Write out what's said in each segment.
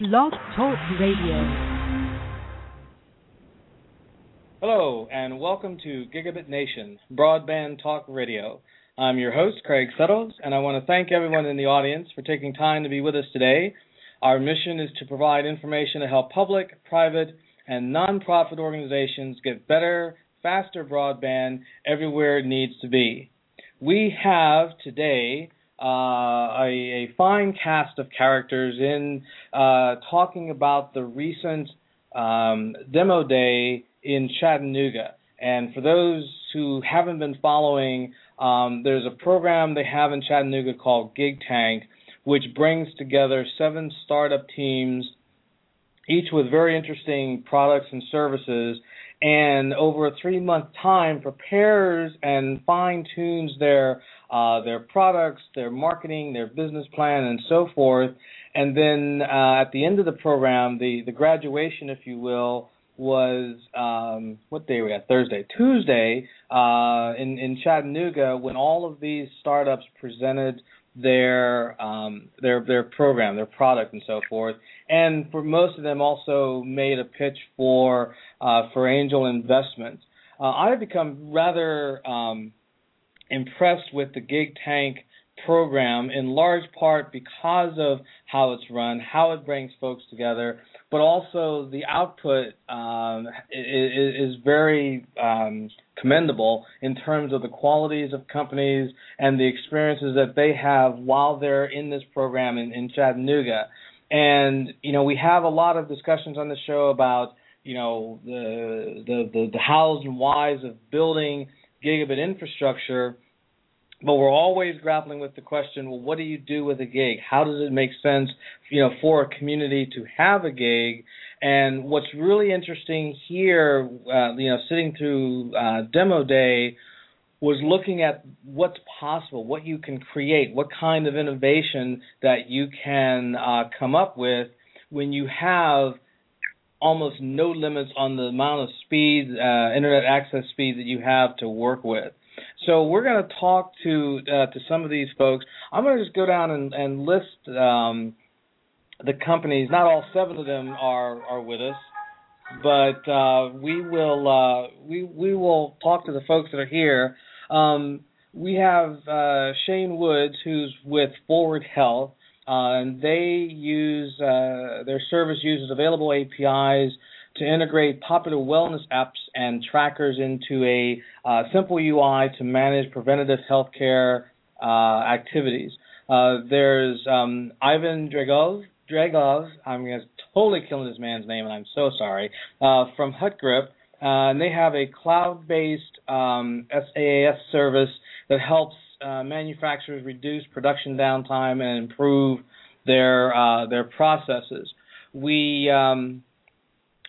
Blog Talk Radio. Hello, and welcome to Gigabit Nation, Broadband Talk Radio. I'm your host, Craig Settles, and I want to thank everyone in the audience for taking time to be with us today. Our mission is to provide information to help public, private, and nonprofit organizations get better, faster broadband everywhere it needs to be. We have today uh, a, a, fine cast of characters in uh, talking about the recent um, demo day in Chattanooga. And for those who haven't been following, um, there's a program they have in Chattanooga called Gig Tank, which brings together seven startup teams, each with very interesting products and services, and over a three month time prepares and fine tunes their uh, their products, their marketing, their business plan, and so forth. And then uh, at the end of the program, the, the graduation, if you will, was um, what day were we at? Thursday, Tuesday uh, in in Chattanooga when all of these startups presented their um, their their program, their product, and so forth. And for most of them, also made a pitch for uh, for angel investment. Uh, I have become rather um, impressed with the Gig Tank program in large part because of how it's run, how it brings folks together, but also the output um, is, is, very um, commendable in terms of the qualities of companies and the experiences that they have while they're in this program in, in Chattanooga. And you know, we have a lot of discussions on the show about you know the the the, the hows and whys of building gigabit infrastructure but we're always grappling with the question well what do you do with a gig? How does it make sense you know for a community to have a gig? And what's really interesting here uh, you know sitting through uh, demo day was looking at what's possible what you can create what kind of innovation that you can uh, come up with when you have almost no limits on the amount of speed uh, internet access speed that you have to work with so we're going to talk to uh, to some of these folks. I'm going to just go down and, and list um, the companies. Not all seven of them are are with us, but uh, we will uh, we we will talk to the folks that are here. Um, we have uh, Shane Woods, who's with Forward Health, and they use uh, their service uses available APIs to integrate popular wellness apps and trackers into a uh, simple UI to manage preventative healthcare uh, activities. Uh, there's um, Ivan Dragov, Dragov, I'm totally killing this man's name, and I'm so sorry, uh, from HutGrip. Uh, and they have a cloud-based um, SaaS service that helps uh, manufacturers reduce production downtime and improve their their processes. We um,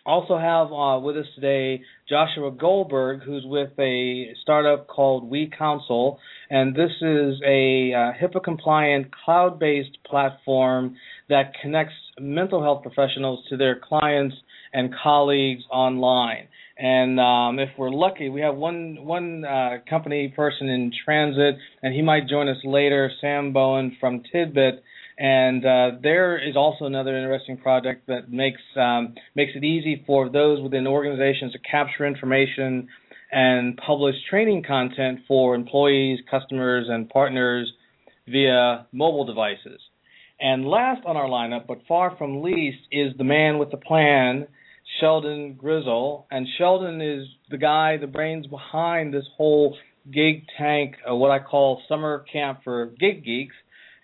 also have uh, with us today Joshua Goldberg, who's with a startup called WeCounsel, and this is a uh, HIPAA-compliant, cloud-based platform that connects mental health professionals to their clients and colleagues online. And um, if we're lucky, we have one one uh, company person in transit, and he might join us later. Sam Bowen from Tidbit and uh, there is also another interesting project that makes um, makes it easy for those within organizations to capture information and publish training content for employees, customers, and partners via mobile devices. And last on our lineup, but far from least, is the man with the plan, Sheldon Grizzle. And Sheldon is the guy, the brains behind this whole gig tank, uh, what I call summer camp for gig geeks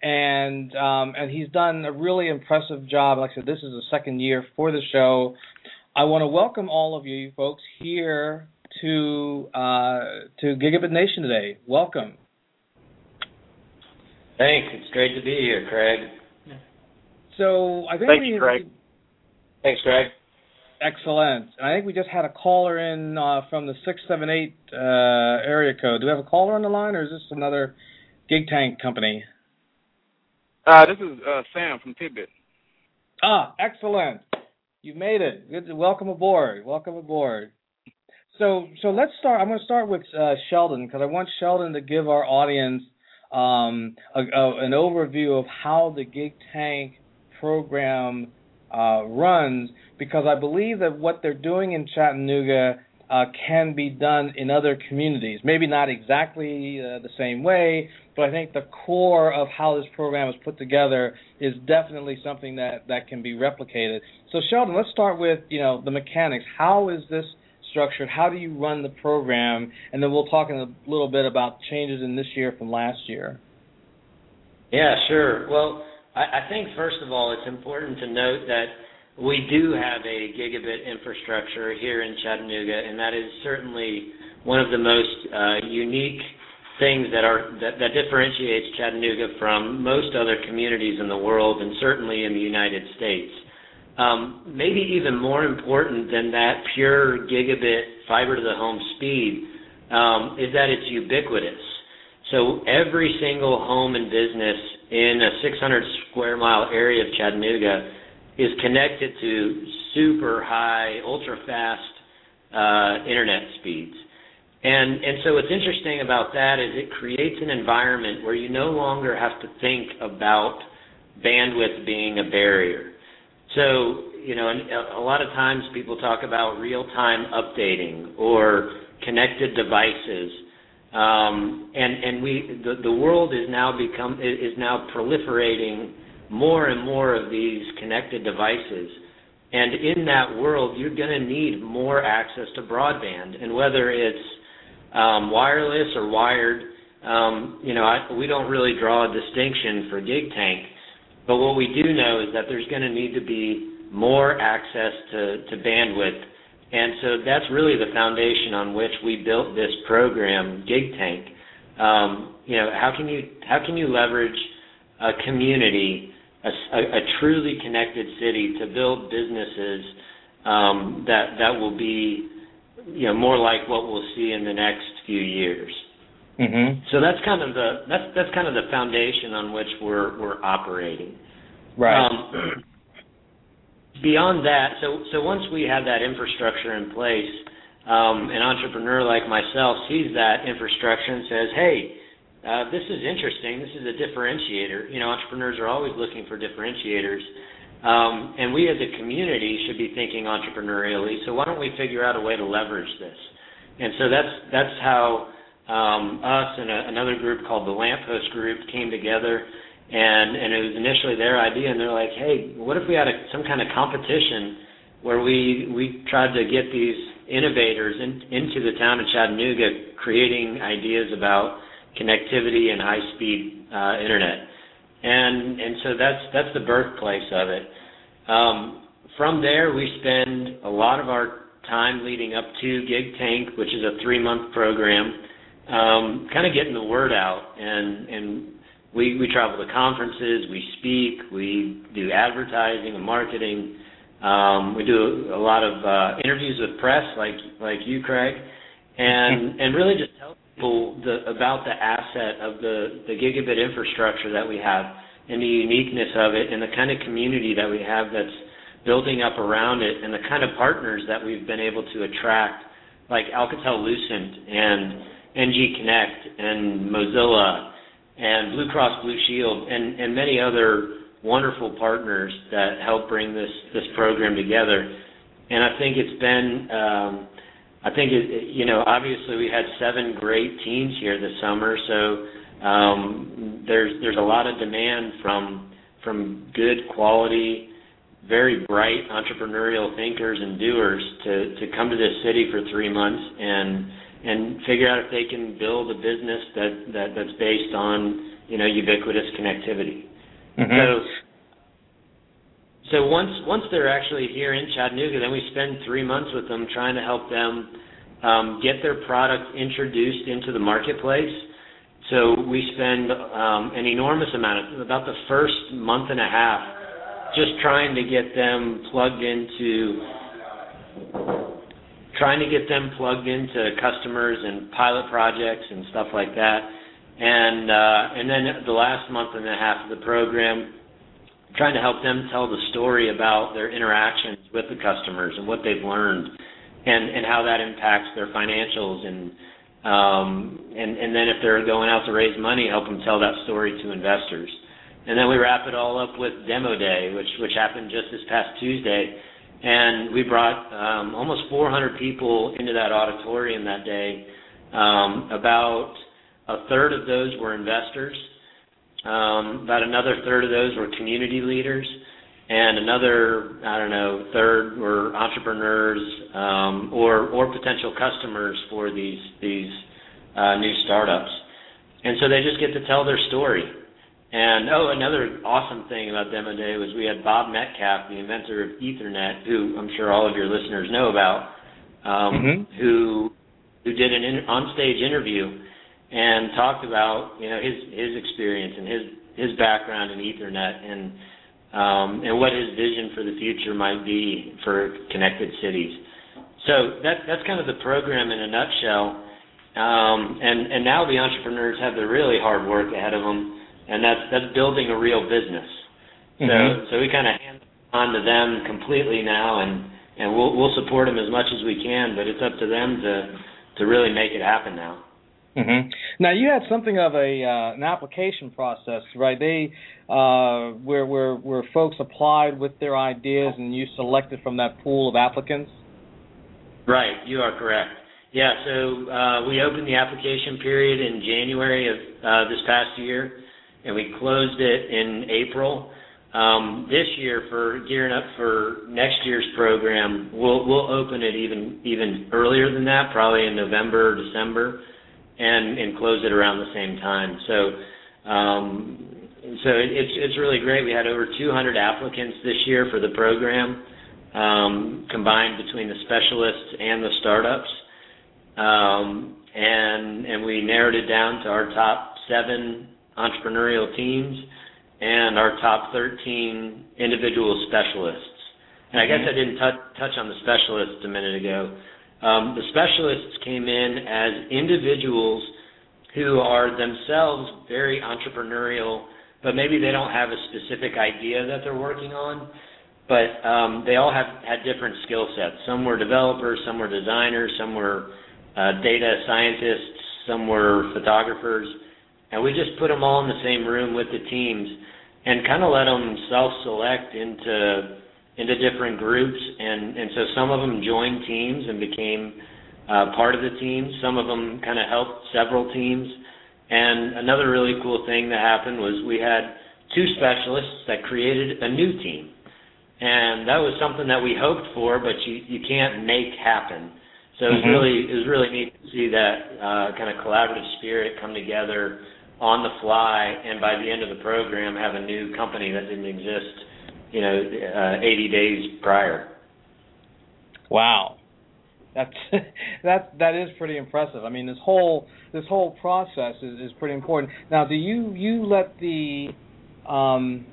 and um, and he's done a really impressive job. Like I said, this is the second year for the show. I want to welcome all of you folks here to uh, to Gigabit Nation today. Welcome. Thanks. It's great to be here, Craig. So I think Thanks, we, Craig. Thanks, Craig. Excellent. I think we just had a caller in uh, from the six seven eight uh, area code. Do we have a caller on the line, or is this another gig tank company? Uh, this is uh, Sam from Tidbit. Ah, excellent. You made it. Good. Welcome aboard. Welcome aboard. So, so let's start. I'm going to start with uh, Sheldon because I want Sheldon to give our audience um, a, a, an overview of how the Gig Tank program uh, runs because I believe that what they're doing in Chattanooga uh, can be done in other communities. Maybe not exactly uh, the same way, but I think the core of how this program is put together is definitely something that, that can be replicated. So Sheldon, let's start with you know the mechanics. How is this structured? How do you run the program? And then we'll talk in a little bit about changes in this year from last year. Yeah, sure. Well, I, think first of all, it's important to note that we do have a gigabit infrastructure here in Chattanooga, and that is certainly one of the most uh, unique things that are that, that differentiates Chattanooga from most other communities in the world, and certainly in the United States. Um, maybe even more important than that pure gigabit fiber to the home speed um, is that it's ubiquitous. So every single home and business in a 600 square mile area of Chattanooga is connected to super high, ultra fast uh, internet speeds. And and so what's interesting about that is it creates an environment where you no longer have to think about bandwidth being a barrier. So you know, a lot of times people talk about real time updating or connected devices. Um, and and we the, the world is now become is now proliferating more and more of these connected devices. And in that world, you're going to need more access to broadband. And whether it's um, wireless or wired, um, you know, I, we don't really draw a distinction for Gig Tank. But what we do know is that there's going to need to be more access to, to bandwidth. And so that's really the foundation on which we built this program, Gig Tank. Um, you know, how can you how can you leverage a community a, a truly connected city to build businesses um, that that will be you know more like what we'll see in the next few years. Mm-hmm. So that's kind of the that's that's kind of the foundation on which we're we're operating. Right. Um, beyond that, so once we have that infrastructure in place, um, an entrepreneur like myself sees that infrastructure and says, "Hey, uh, this is interesting. This is a differentiator. You know, entrepreneurs are always looking for differentiators. Um, and we as a community should be thinking entrepreneurially. So why don't we figure out a way to leverage this? And so that's that's how um, us and another group called the Lamppost Group came together. And and it was initially their idea, and they're like, hey, what if we had a, some kind of competition where we we tried to get these innovators in, into the town of Chattanooga, creating ideas about connectivity and high speed uh, internet. And and so that's that's the birthplace of it. Um, from there, we spend a lot of our time leading up to Gig Tank, which is a three month program, um, kind of getting the word out. And and we we travel to conferences, we speak, we do advertising and marketing. Um, we do a lot of uh, interviews with press, like like you, Craig, and and really just tell people the, about the asset of the, the gigabit infrastructure that we have and the uniqueness of it and the kind of community that we have that's building up around it and the kind of partners that we've been able to attract like Alcatel Lucent and NG Connect and Mozilla and Blue Cross Blue Shield and, and many other wonderful partners that help bring this, this program together. And I think it's been um, I think it, you know obviously we had seven great teams here this summer, so um, there's there's a lot of demand from from good quality, very bright entrepreneurial thinkers and doers to to come to this city for three months and and figure out if they can build a business that that that's based on you know ubiquitous connectivity. Mm-hmm. So so once once they're actually here in Chattanooga, then we spend three months with them trying to help them um, get their product introduced into the marketplace. So we spend um, an enormous amount of about the first month and a half just trying to get them plugged into trying to get them plugged into customers and pilot projects and stuff like that. And uh, and then the last month and a half of the program trying to help them tell the story about their interactions with the customers and what they've learned and and how that impacts their financials and um and and then if they're going out to raise money help them tell that story to investors and then we wrap it all up with demo day, which which happened just this past Tuesday, and we brought um, almost 400 people into that auditorium that day. Um, about a third of those were investors. Um, about another third of those were community leaders, and another I don't know third were entrepreneurs um, or or potential customers for these these uh, new startups. And so they just get to tell their story. And oh, another awesome thing about Demo Day was we had Bob Metcalfe, the inventor of Ethernet, who I'm sure all of your listeners know about, um, mm-hmm. who who did an in, on-stage interview and talked about you know his his experience and his his background in Ethernet and um, and what his vision for the future might be for connected cities. So that that's kind of the program in a nutshell. Um, and and now the entrepreneurs have the really hard work ahead of them, and that's that's building a real business. Mm-hmm. So so we kind of hand on to them completely now, and and we'll we'll support them as much as we can, but it's up to them to to really make it happen now. Mm-hmm. Now you had something of a uh, an application process, right? They uh, where where where folks applied with their ideas, and you selected from that pool of applicants. Right, you are correct. Yeah, so uh, we opened the application period in January of uh, this past year, and we closed it in April. Um, this year, for gearing up for next year's program, we'll we'll open it even even earlier than that, probably in November or December, and and close it around the same time. So um, so it, it's it's really great. We had over 200 applicants this year for the program, um, combined between the specialists and the startups um, and and we narrowed it down to our top seven entrepreneurial teams and our top 13 individual specialists. And I guess I didn't t- touch on the specialists a minute ago. Um, the specialists came in as individuals who are themselves very entrepreneurial, but maybe they don't have a specific idea that they're working on. But um, they all have had different skill sets. Some were developers, some were designers, some were uh, data scientists, some were photographers, and we just put them all in the same room with the teams and kind of let them self-select into into different groups and and so some of them joined teams and became uh, part of the team. Some of them kind of helped several teams. And another really cool thing that happened was we had two specialists that created a new team. And that was something that we hoped for, but you, you can't make happen. So it was mm-hmm. really it was really neat to see that uh, kind of collaborative spirit come together on the fly, and by the end of the program, have a new company that didn't exist, you know, uh, 80 days prior. Wow, that's that that is pretty impressive. I mean, this whole this whole process is, is pretty important. Now, do you you let the um,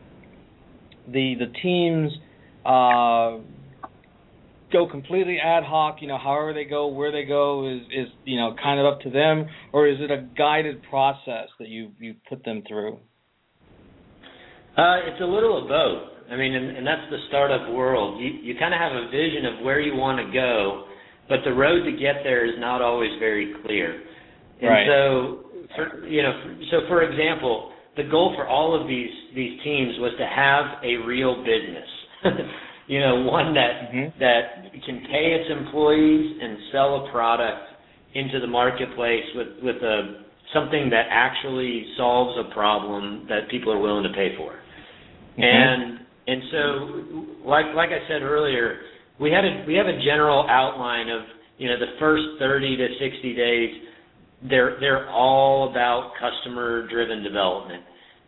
the the teams uh, go completely ad hoc, you know, however they go, where they go is is you know kind of up to them, or is it a guided process that you you put them through? Uh, it's a little of both. I mean, and, and that's the startup world. You you kind of have a vision of where you want to go, but the road to get there is not always very clear. And right. so, for, you know, so for example, the goal for all of these these teams was to have a real business. you know, one that mm-hmm. that can pay its employees and sell a product into the marketplace with with a something that actually solves a problem that people are willing to pay for. Mm-hmm. And and so like like I said earlier, we had a we have a general outline of, you know, the first 30 to 60 days they're they're all about customer driven development.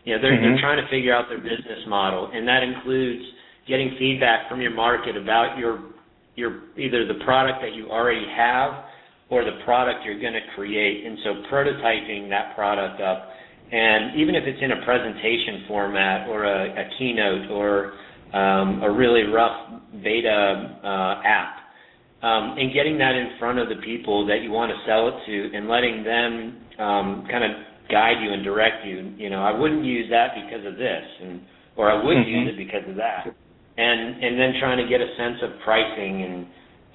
You know, they're mm-hmm. they're trying to figure out their business model and that includes getting feedback from your market about your your either the product that you already have or the product you're going to create and so prototyping that product up and even if it's in a presentation format or a, a keynote or um, a really rough beta uh, app um, and getting that in front of the people that you want to sell it to and letting them um, kind of guide you and direct you you know I wouldn't use that because of this and or I would mm-hmm. use it because of that and and then trying to get a sense of pricing and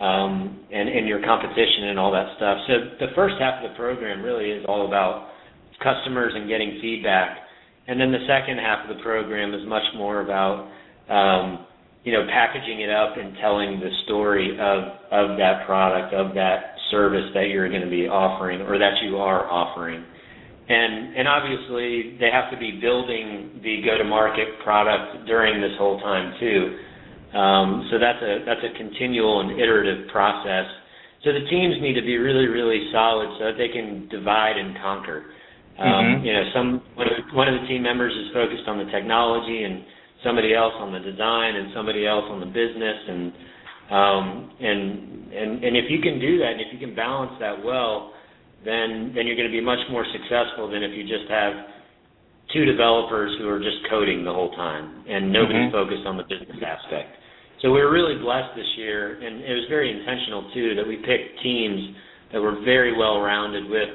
um, and, and your competition and all that stuff. So the first half of the program really is all about customers and getting feedback. and then the second half of the program is much more about um, you know packaging it up and telling the story of of that product of that service that you're going to be offering or that you are offering and and obviously they have to be building the go to market product during this whole time too. Um, so that's a that's a continual and iterative process. So the teams need to be really really solid so that they can divide and conquer. Um, mm-hmm. you know some one of, one of the team members is focused on the technology and somebody else on the design and somebody else on the business. And um, and and and if you can do that and if you can balance that well then then you're going to be much more successful than if you just have two developers who are just coding the whole time and nobody's mm-hmm. focused on the business aspect. So we were really blessed this year, and it was very intentional too that we picked teams that were very well rounded with,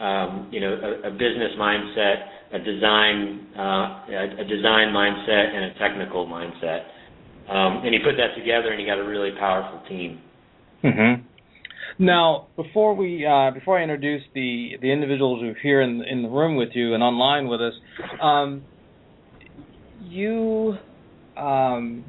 um, you know, a, a business mindset, a design, uh, a, a design mindset, and a technical mindset. Um, and he put that together, and he got a really powerful team. Mm-hmm. Now, before we uh, before I introduce the the individuals who are here in in the room with you and online with us, um, you um,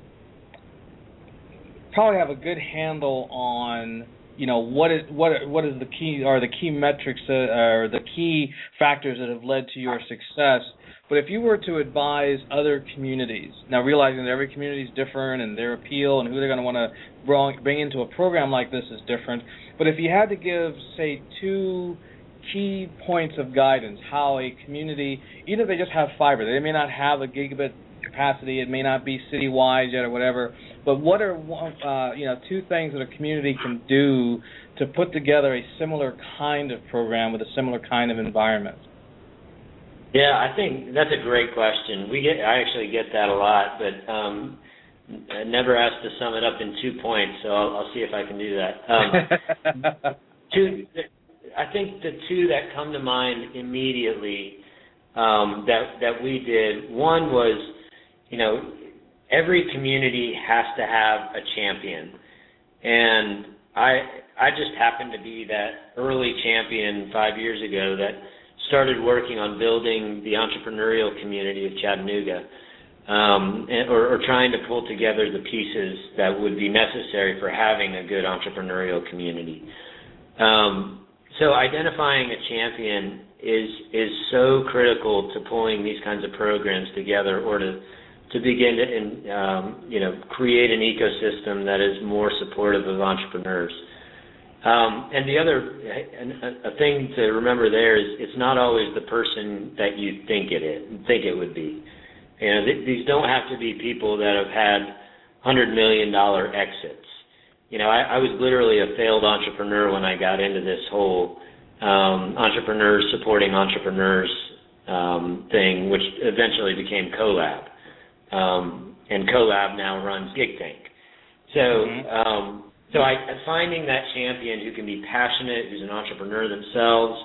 probably have a good handle on you know what is what what is the key are the key metrics or the key factors that have led to your success. But if you were to advise other communities, now realizing that every community is different and their appeal and who they're going to want to bring into a program like this is different, but if you had to give, say, two key points of guidance, how a community, even if they just have fiber, they may not have a gigabit capacity, it may not be citywide yet or whatever, but what are uh, you know two things that a community can do to put together a similar kind of program with a similar kind of environment? Yeah, I think that's a great question. We get I actually get that a lot, but um, I never asked to sum it up in two points, so I'll, I'll see if I can do that. Um, two, I think the two that come to mind immediately um, that that we did. One was, you know, every community has to have a champion, and I I just happened to be that early champion five years ago that started working on building the entrepreneurial community of Chattanooga um, and, or, or trying to pull together the pieces that would be necessary for having a good entrepreneurial community. Um, so identifying a champion is is so critical to pulling these kinds of programs together, or to to begin to um, you know create an ecosystem that is more supportive of entrepreneurs. Um, and the other a, a thing to remember there is it's not always the person that you think it is think it would be. You know, th- these don't have to be people that have had hundred million dollar exits. You know, I, I was literally a failed entrepreneur when I got into this whole um, entrepreneurs supporting entrepreneurs um, thing, which eventually became CoLab. Um, and CoLab now runs GigTank. So, mm-hmm. um, so I finding that champion who can be passionate, who's an entrepreneur themselves,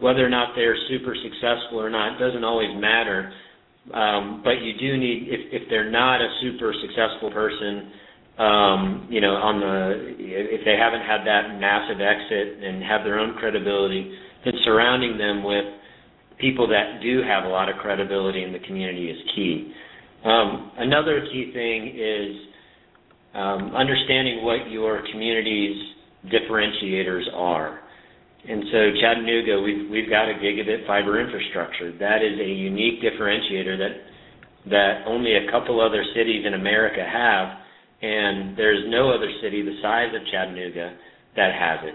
whether or not they're super successful or not doesn't always matter um, but you do need if if they're not a super successful person, um, you know, on the if they haven't had that massive exit and have their own credibility, then surrounding them with people that do have a lot of credibility in the community is key. Um, another key thing is um, understanding what your community's differentiators are. And so Chattanooga, we've we've got a gigabit fiber infrastructure. That is a unique differentiator that that only a couple other cities in America have, and there's no other city the size of Chattanooga that has it.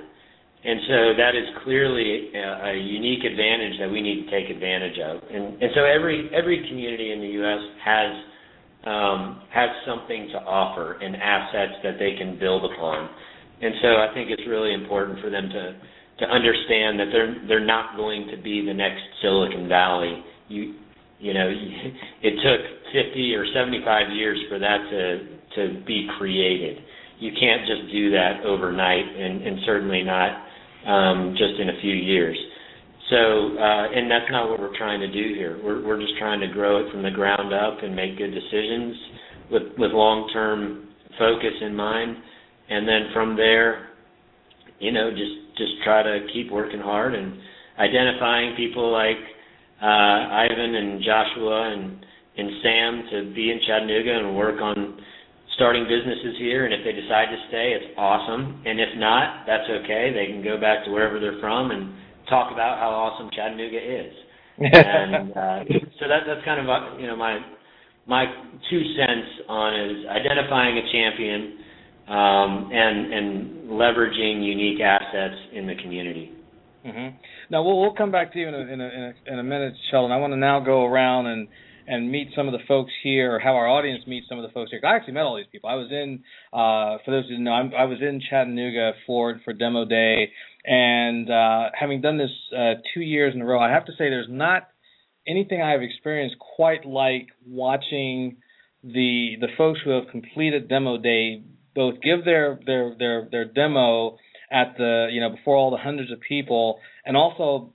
And so that is clearly a, a unique advantage that we need to take advantage of. And, and so every every community in the U.S. has um, has something to offer and assets that they can build upon. And so I think it's really important for them to to understand that they're they're not going to be the next Silicon Valley. You you know, it took 50 or 75 years for that to to be created. You can't just do that overnight, and, and certainly not um, just in a few years. So, uh, and that's not what we're trying to do here. We're we're just trying to grow it from the ground up and make good decisions with with long-term focus in mind, and then from there, you know, just just try to keep working hard and identifying people like uh, Ivan and Joshua and and Sam to be in Chattanooga and work on starting businesses here. And if they decide to stay, it's awesome. And if not, that's okay. They can go back to wherever they're from and talk about how awesome Chattanooga is. and uh, so that that's kind of uh, you know my my two cents on is identifying a champion um, and and leveraging unique assets in the community. Mm-hmm. Now we'll we'll come back to you in a in a in a, in a minute, Sheldon. I want to now go around and and meet some of the folks here, or have our audience meet some of the folks here. I actually met all these people. I was in, uh, for those who know, I'm, i was in Chattanooga for for demo day, and uh, having done this uh, two years in a row, I have to say there's not anything I have experienced quite like watching the the folks who have completed demo. Day both give their their their their demo at the you know before all the hundreds of people and also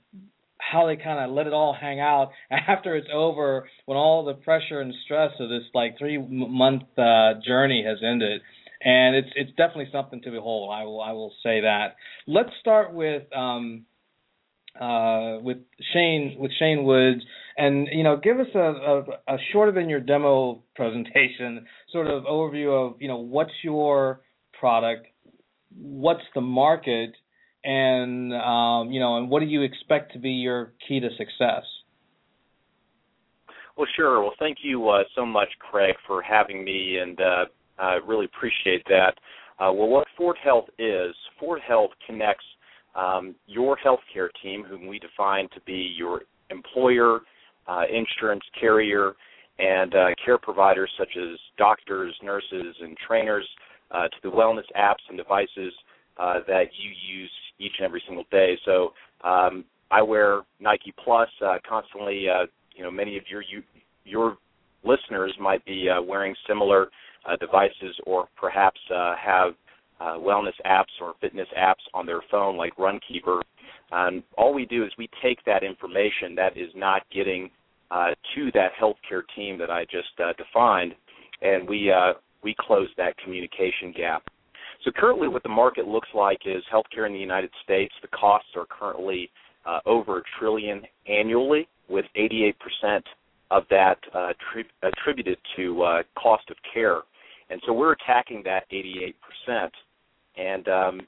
how they kind of let it all hang out after it's over when all the pressure and stress of this like three month uh, journey has ended and it's it's definitely something to behold i will i will say that let's start with um uh with shane with shane woods and you know give us a, a, a shorter than your demo presentation sort of overview of you know what's your product what's the market and um, you know, and what do you expect to be your key to success? Well, sure. Well, thank you uh, so much, Craig, for having me, and uh, I really appreciate that. Uh, well, what FwdHealth is, FwdHealth connects um, your healthcare team, whom we define to be your employer, uh, insurance carrier, and uh, care providers such as doctors, nurses, and trainers, uh, to the wellness apps and devices that you use each and every single day. So um, I wear Nike Plus uh, constantly. Uh, you know, many of your you, your listeners might be uh, wearing similar uh, devices, or perhaps uh, have uh, wellness apps or fitness apps on their phone, like Runkeeper. And all we do is we take that information that is not getting uh, to that healthcare team that I just uh, defined, and we uh, we close that communication gap. So currently, what the market looks like is healthcare in the United States. The costs are currently uh, over a trillion annually, with 88% of that uh, tri- attributed to uh, cost of care. And so we're attacking that 88%. And um,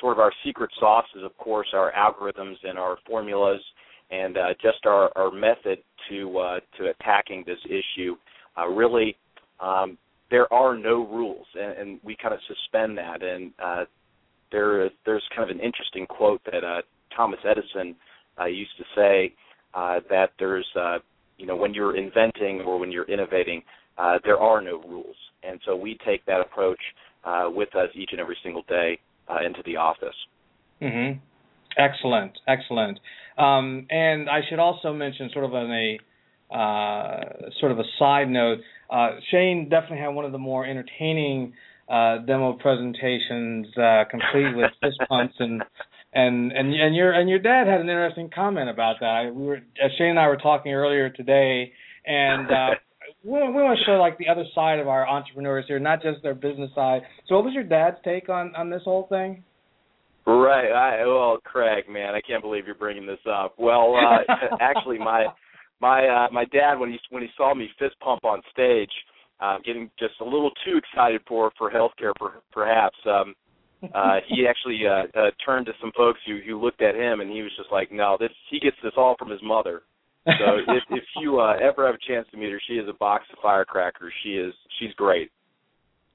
sort of our secret sauce is, of course, our algorithms and our formulas, and uh, just our, our method to uh, to attacking this issue. Uh, really um, there are no rules, and, and we kind of suspend that. And uh, there, there's kind of an interesting quote that Thomas Edison used to say that there's, you know, when you're inventing or when you're innovating, uh, there are no rules. And so we take that approach uh, with us each and every single day uh, into the office. Mm-hmm. Excellent, excellent. Um, and I should also mention, sort of on a uh, sort of a side note, uh, Shane definitely had one of the more entertaining uh, demo presentations, complete with fist pumps and and and and your and your dad had an interesting comment about that. I, we were uh, Shane and I were talking earlier today, and uh, we, we want to show like the other side of our entrepreneurs here, not just their business side. So, what was your dad's take on on this whole thing? Right. I, well, Craig, man, I can't believe you're bringing this up. Well, uh, actually, my my uh, my dad when he when he saw me fist pump on stage, uh, getting just a little too excited for for healthcare, per, perhaps. Um, uh, he actually uh, uh, turned to some folks who who looked at him, and he was just like, "No, this he gets this all from his mother." So if if you uh, ever have a chance to meet her, she is a box of firecrackers. She is she's great.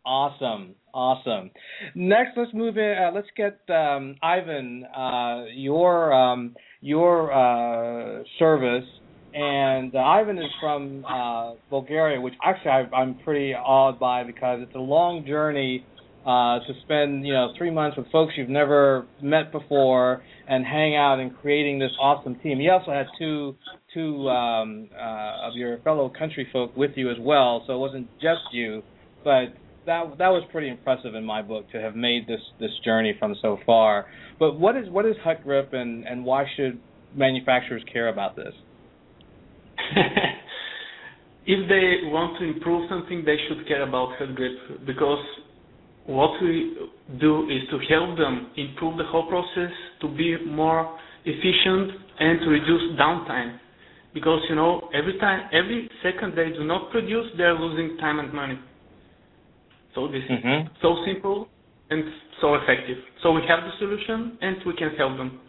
Awesome, awesome. Next, let's move in. Uh, let's get um, Ivan uh, your um, your uh, service and uh, Ivan is from uh, Bulgaria, which actually I, I'm pretty awed by because it's a long journey uh, to spend you know three months with folks you've never met before and hang out and creating this awesome team. He also had two two um, uh, of your fellow country folk with you as well, so it wasn't just you, but that that was pretty impressive in my book to have made this this journey from so far. But what is what is HutGrip and and why should manufacturers care about this? if they want to improve something, they should care about HutGrip because what we do is to help them improve the whole process, to be more efficient, and to reduce downtime. because you know every time every second they do not produce they're losing time and money so this Mhm. is so simple and so effective so we have the solution and we can help them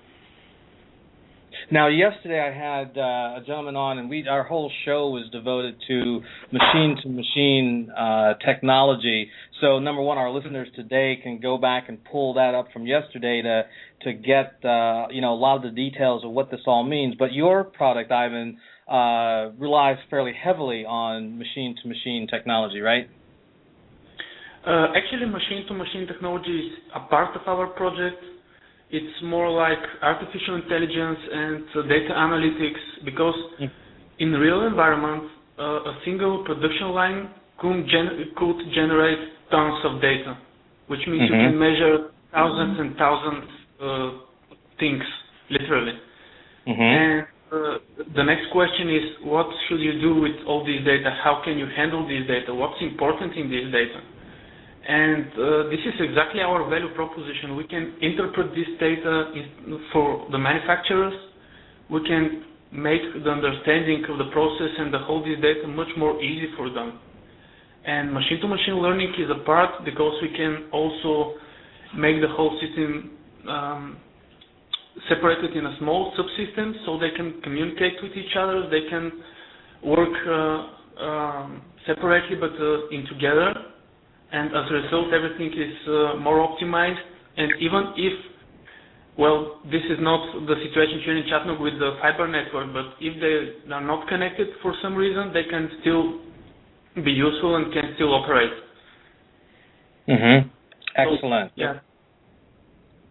Now, yesterday I had uh, a gentleman on, and we our whole show was devoted to machine to machine uh, technology. So, number one, our listeners today can go back and pull that up from yesterday to to get uh, you know a lot of the details of what this all means. But your product, Ivan, uh, relies fairly heavily on machine to machine technology, right? Uh, actually, machine-to-machine technology is a part of our project. It's more like artificial intelligence and uh, data analytics because Mm. in real environment, uh, a single production line could, gen- could generate tons of data, which means you Mhm. can measure thousands and thousands uh, things, literally. Mm-hmm. And uh, the next question is, what should you do with all this data? How can you handle this data? What's important in this data? And uh, this is exactly our value proposition. We can interpret this data for the manufacturers. We can make the understanding of the process and the whole this data much more easy for them. And machine-to-machine learning is a part because we can also make the whole system um, separated in a small subsystem so they can communicate with each other. They can work uh, um, separately but uh, in together and as a result everything is uh, more optimized and even if well this is not the situation here in Chattanooga with the fiber network but if they are not connected for some reason they can still be useful and can still operate Mm-hmm. Excellent. yeah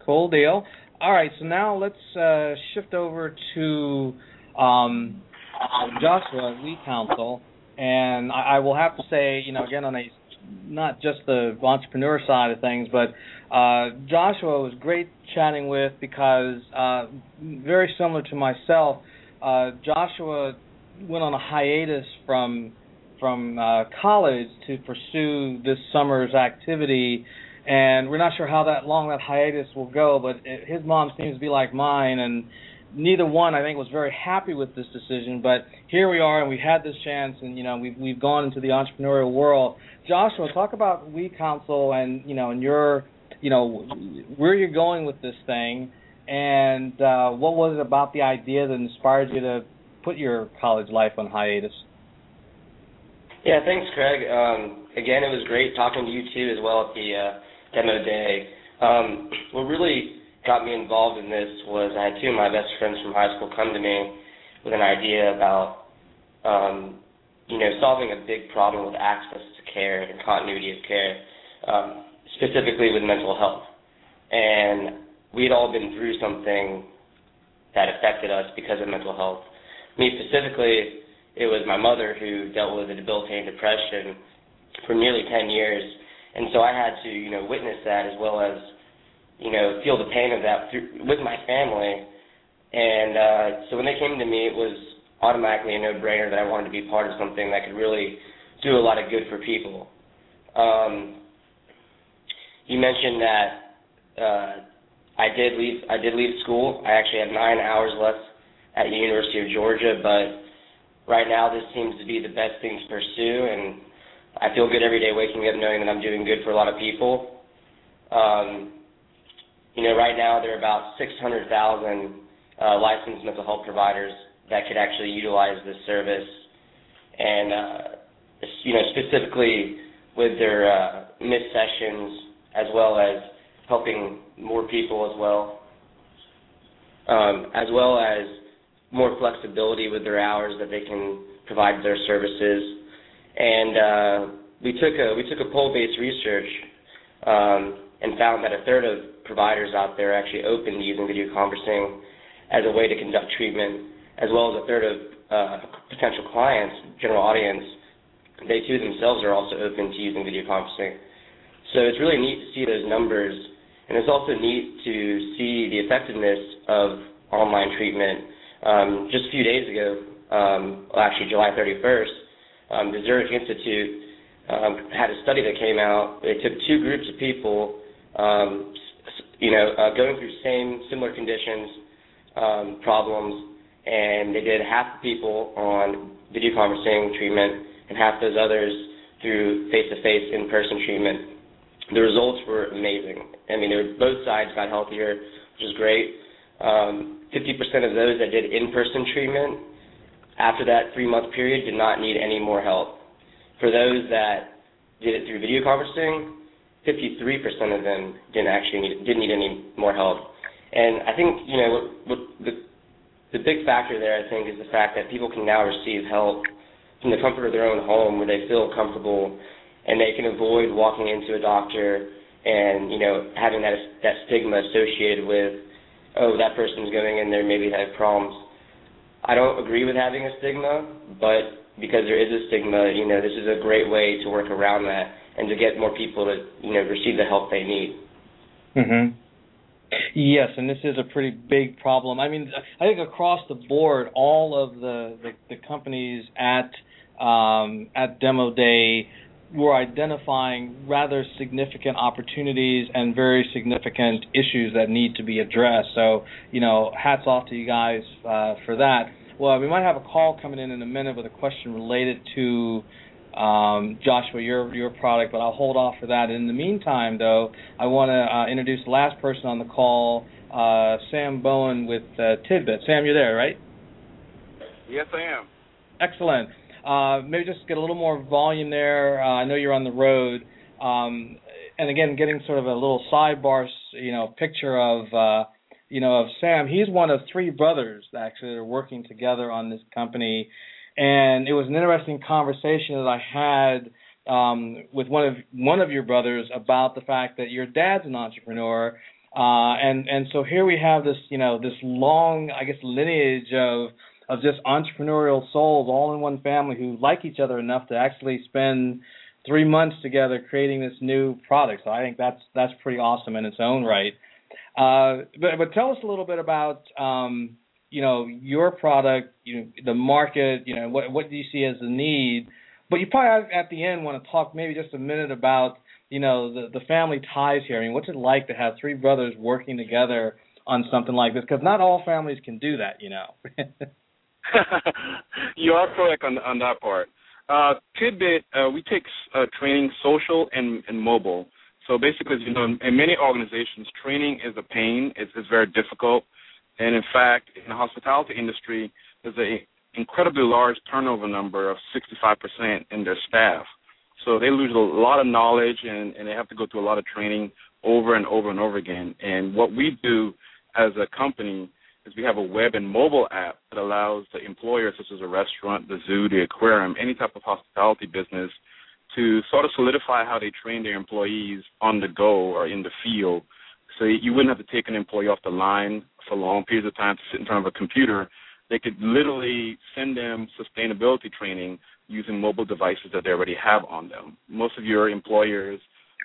Cool deal. All right, so now let's uh, shift over to um, Joshua, and I, I will have to say, you know, again on a not just the entrepreneur side of things, but uh, Joshua was great chatting with because uh, very similar to myself, uh, Joshua went on a hiatus from from uh, college to pursue this summer's activity and we're not sure how that long that hiatus will go. But it, his mom seems to be like mine, and neither one I think was very happy with this decision. But here we are, and we had this chance, and you know we've we've gone into the entrepreneurial world. Joshua, talk about WeCounsel and you know and your you know where you're going with this thing, and uh, what was it about the idea that inspired you to put your college life on hiatus? Yeah, thanks, Craig. Um, again, it was great talking to you too as well at the uh, demo day. Um, what really got me involved in this was I had two of my best friends from high school come to me with an idea about, um, you know, solving a big problem with access to care and continuity of care, um, specifically with mental health. And we'd all been through something that affected us because of mental health. Me specifically, it was my mother who dealt with a debilitating depression for nearly 10 years and so I had to, you know, witness that as well as, you know, feel the pain of that through, with my family. And uh, so when they came to me, it was automatically a no-brainer that I wanted to be part of something that could really do a lot of good for people. Um, you mentioned that uh, I did leave. I did leave school. I actually had nine hours left at the University of Georgia, but right now this seems to be the best thing to pursue, and I feel good every day waking up knowing that I'm doing good for a lot of people. Um, you know, right now there are about 600,000 uh, licensed mental health providers that could actually utilize this service, and uh, you know, specifically with their uh, missed sessions as well as helping more people as well, um, as well as more flexibility with their hours that they can provide their services. And uh, we took a we took a poll-based research um, and found that a third of providers out there actually open to using video conferencing as a way to conduct treatment, as well as a third of uh, potential clients, general audience, they too themselves are also open to using video conferencing. So it's really neat to see those numbers, and it's also neat to see the effectiveness of online treatment. Um, just a few days ago, um, well, actually July 31st, um, the Zurich Institute um, had a study that came out. They took two groups of people, um, you know, uh, going through same similar conditions, um, problems, and they did half the people on video conferencing treatment and half those others through face-to-face in-person treatment. The results were amazing. I mean, were, both sides got healthier, which is great. Um, 50% of those that did in-person treatment after that three-month period did not need any more help. For those that did it through video conferencing, 53% of them didn't actually need, didn't need any more help. And I think you know what, what the the big factor there, I think, is the fact that people can now receive help from the comfort of their own home where they feel comfortable and they can avoid walking into a doctor and, you know, having that that stigma associated with, oh, that person's going in there, maybe they have problems. I don't agree with having a stigma, but because there is a stigma, you know, this is a great way to work around that and to get more people to, you know, receive the help they need. Mhm. Yes, and this is a pretty big problem. I mean, I think across the board, all of the the, the companies at um, at Demo Day were identifying rather significant opportunities and very significant issues that need to be addressed. So, you know, hats off to you guys uh, for that. Well, we might have a call coming in in a minute with a question related to um, Joshua, your your product, but I'll hold off for that. In the meantime, though, I want to uh, introduce the last person on the call, uh, Sam Bowen with uh, Tidbit. Sam, you're there, right? Yes, I am. Excellent. Uh, maybe just get a little more volume there. Uh, I know you're on the road, um, and again, getting sort of a little sidebar, you know, picture of. Uh, you know, of Sam, he's one of three brothers actually that are working together on this company and it was an interesting conversation that I had um, with one of one of your brothers about the fact that your dad's an entrepreneur, uh, and and so here we have this you know this long I guess lineage of of just entrepreneurial souls all in one family who like each other enough to actually spend three months together creating this new product. So I think that's that's pretty awesome in its own right. Uh, but but tell us a little bit about um, you know your product, you know the market, you know what what do you see as the need? But you probably at the end want to talk maybe just a minute about you know the the family ties here. I mean, what's it like to have three brothers working together on something like this? Because not all families can do that, you know. you are correct on on that part. Uh, Tidbit, uh, we take uh, training social and, and mobile. So basically, you know, in many organizations, training is a pain. It's, it's very difficult. And in fact, in the hospitality industry, there's an incredibly large turnover number of 65% in their staff. So they lose a lot of knowledge and, and they have to go through a lot of training over and over and over again. And what we do as a company is we have a web and mobile app that allows the employers, such as a restaurant, the zoo, the aquarium, any type of hospitality business, to sort of solidify how they train their employees on the go or in the field. So you wouldn't have to take an employee off the line for long periods of time to sit in front of a computer, they could literally send them sustainability training using mobile devices that they already have on them. Most of your employers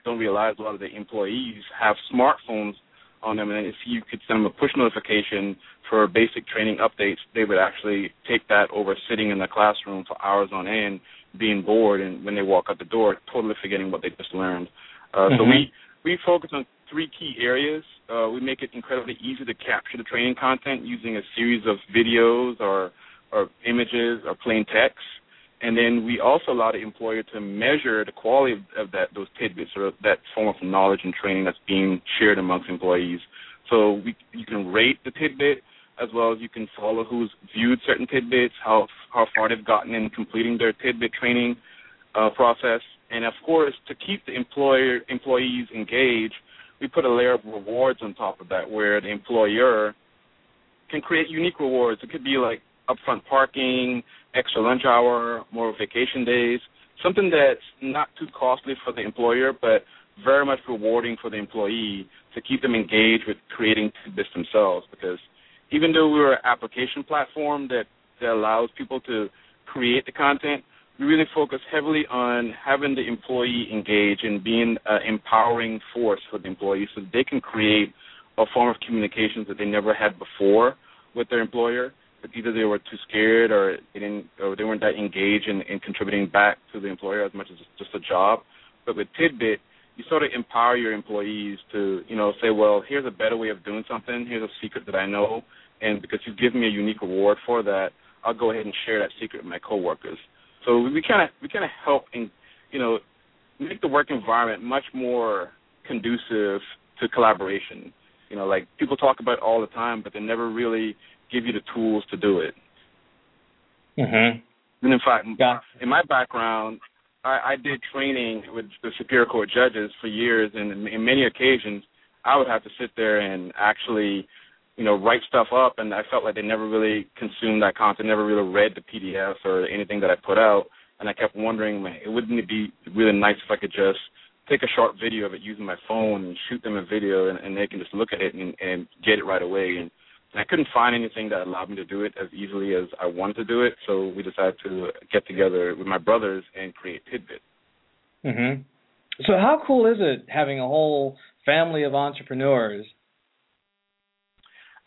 don't realize a lot of the employees have smartphones on them, and if you could send them a push notification for basic training updates, they would actually take that over sitting in the classroom for hours on end, being bored, and when they walk out the door, totally forgetting what they just learned. Uh, mm-hmm. So we we focus on three key areas. Uh, we make it incredibly easy to capture the training content using a series of videos or or images or plain text. And then we also allow the employer to measure the quality of, of that those tidbits or that form of knowledge and training that's being shared amongst employees. So we, you can rate the tidbit as well as you can follow who's viewed certain tidbits, how how far they've gotten in completing their tidbit training uh, process, and of course to keep the employer employees engaged we put a layer of rewards on top of that where the employer can create unique rewards. It could be like upfront parking, extra lunch hour, more vacation days, something that's not too costly for the employer, but very much rewarding for the employee to keep them engaged with creating this themselves. Because even though we're an application platform that, that allows people to create the content, we really focus heavily on having the employee engage and being an empowering force for the employee so they can create a form of communications that they never had before with their employer. But either they were too scared or they didn't or they weren't that engaged in, in contributing back to the employer as much as just a job. But with Tidbit, you sort of empower your employees to, you know, say, well, here's a better way of doing something. Here's a secret that I know, and because you give me a unique reward for that, I'll go ahead and share that secret with my coworkers. So we kind of we kind of help and you know make the work environment much more conducive to collaboration. You know, like people talk about it all the time, but they never really give you the tools to do it. Mhm. And in fact, Yeah. in my background, I, I did training with the Superior Court judges for years, and in, in many occasions, I would have to sit there and actually, you know, write stuff up, and I felt like they never really consumed that content, never really read the PDFs or anything that I put out, and I kept wondering, man, wouldn't it be really nice if I could just take a short video of it using my phone and shoot them a video, and, and they can just look at it and, and get it right away, and and I couldn't find anything that allowed me to do it as easily as I wanted to do it, so we decided to get together with my brothers and create Tidbit. Mhm. So how cool is it having a whole family of entrepreneurs?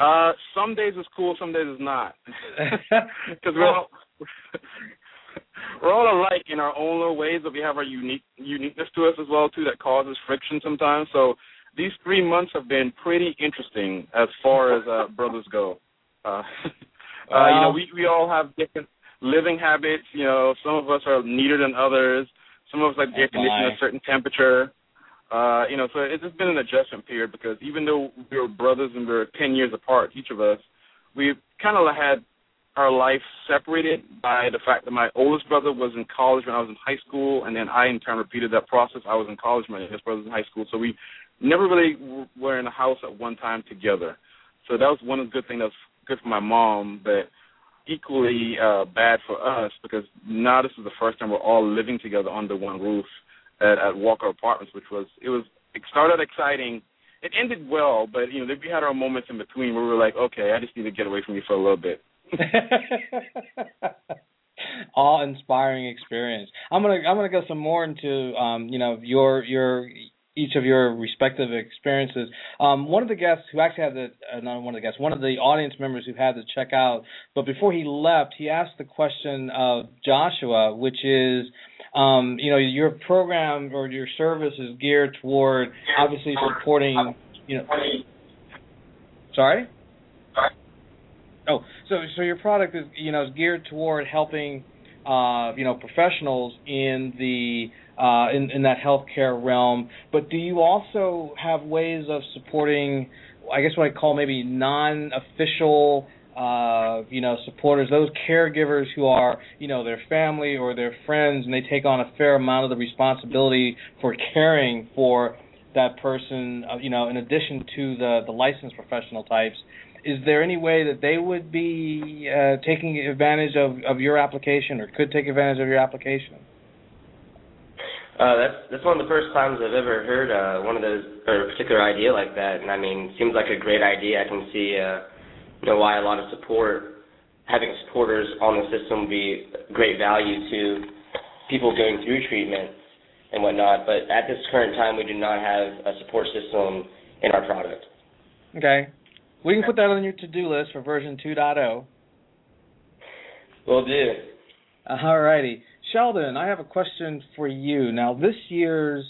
Uh, some days it's cool, some days it's not, because we're all we're all alike in our own little ways, but we have our unique uniqueness to us as well too that causes friction sometimes. So these three months have been pretty interesting as far as uh, brothers go. Uh, uh, you know, we we all have different living habits. You know, some of us are neater than others. Some of us like the air conditioning at a certain temperature. Uh, you know, so it's just been an adjustment period because even though we were brothers and we were 10 years apart, each of us, we kind of had our life separated by the fact that my oldest brother was in college when I was in high school, and then I in turn repeated that process. I was in college, my youngest brother was in high school, so we never really were in a house at one time together. So that was one the good things that was good for my mom, but equally uh bad for us because now this is the first time we're all living together under one roof at, at Walker Apartments, which was it was it started exciting. It ended well, but you know we had our moments in between where we were like, okay, I just need to get away from you for a little bit. Awe inspiring experience. I'm gonna I'm gonna go some more into um, you know your your each of your respective experiences. Um, one of the guests who actually had the uh, not one of the guests, one of the audience members who had to check out, but before he left, he asked the question of Joshua, which is, um, you know, your program or your service is geared toward obviously supporting, you know. Sorry. Oh, so so your product is you know is geared toward helping uh, you know professionals in the uh, in in that healthcare realm. But do you also have ways of supporting? I guess what I call maybe non-official. Uh, you know, supporters, those caregivers who are, you know, their family or their friends, and they take on a fair amount of the responsibility for caring for that person. Uh, you know, in addition to the the licensed professional types, is there any way that they would be uh, taking advantage of, of your application or could take advantage of your application? Uh, that's that's one of the first times I've ever heard uh, one of those or a particular idea like that, and I mean, seems like a great idea. I can see, uh, you know, why a lot of support, having supporters on the system would be great value to people going through treatment and whatnot. But at this current time, we do not have a support system in our product. Okay, we can put that on your to-do list for version 2.0. Will do. All righty. Sheldon, I have a question for you. Now, this year's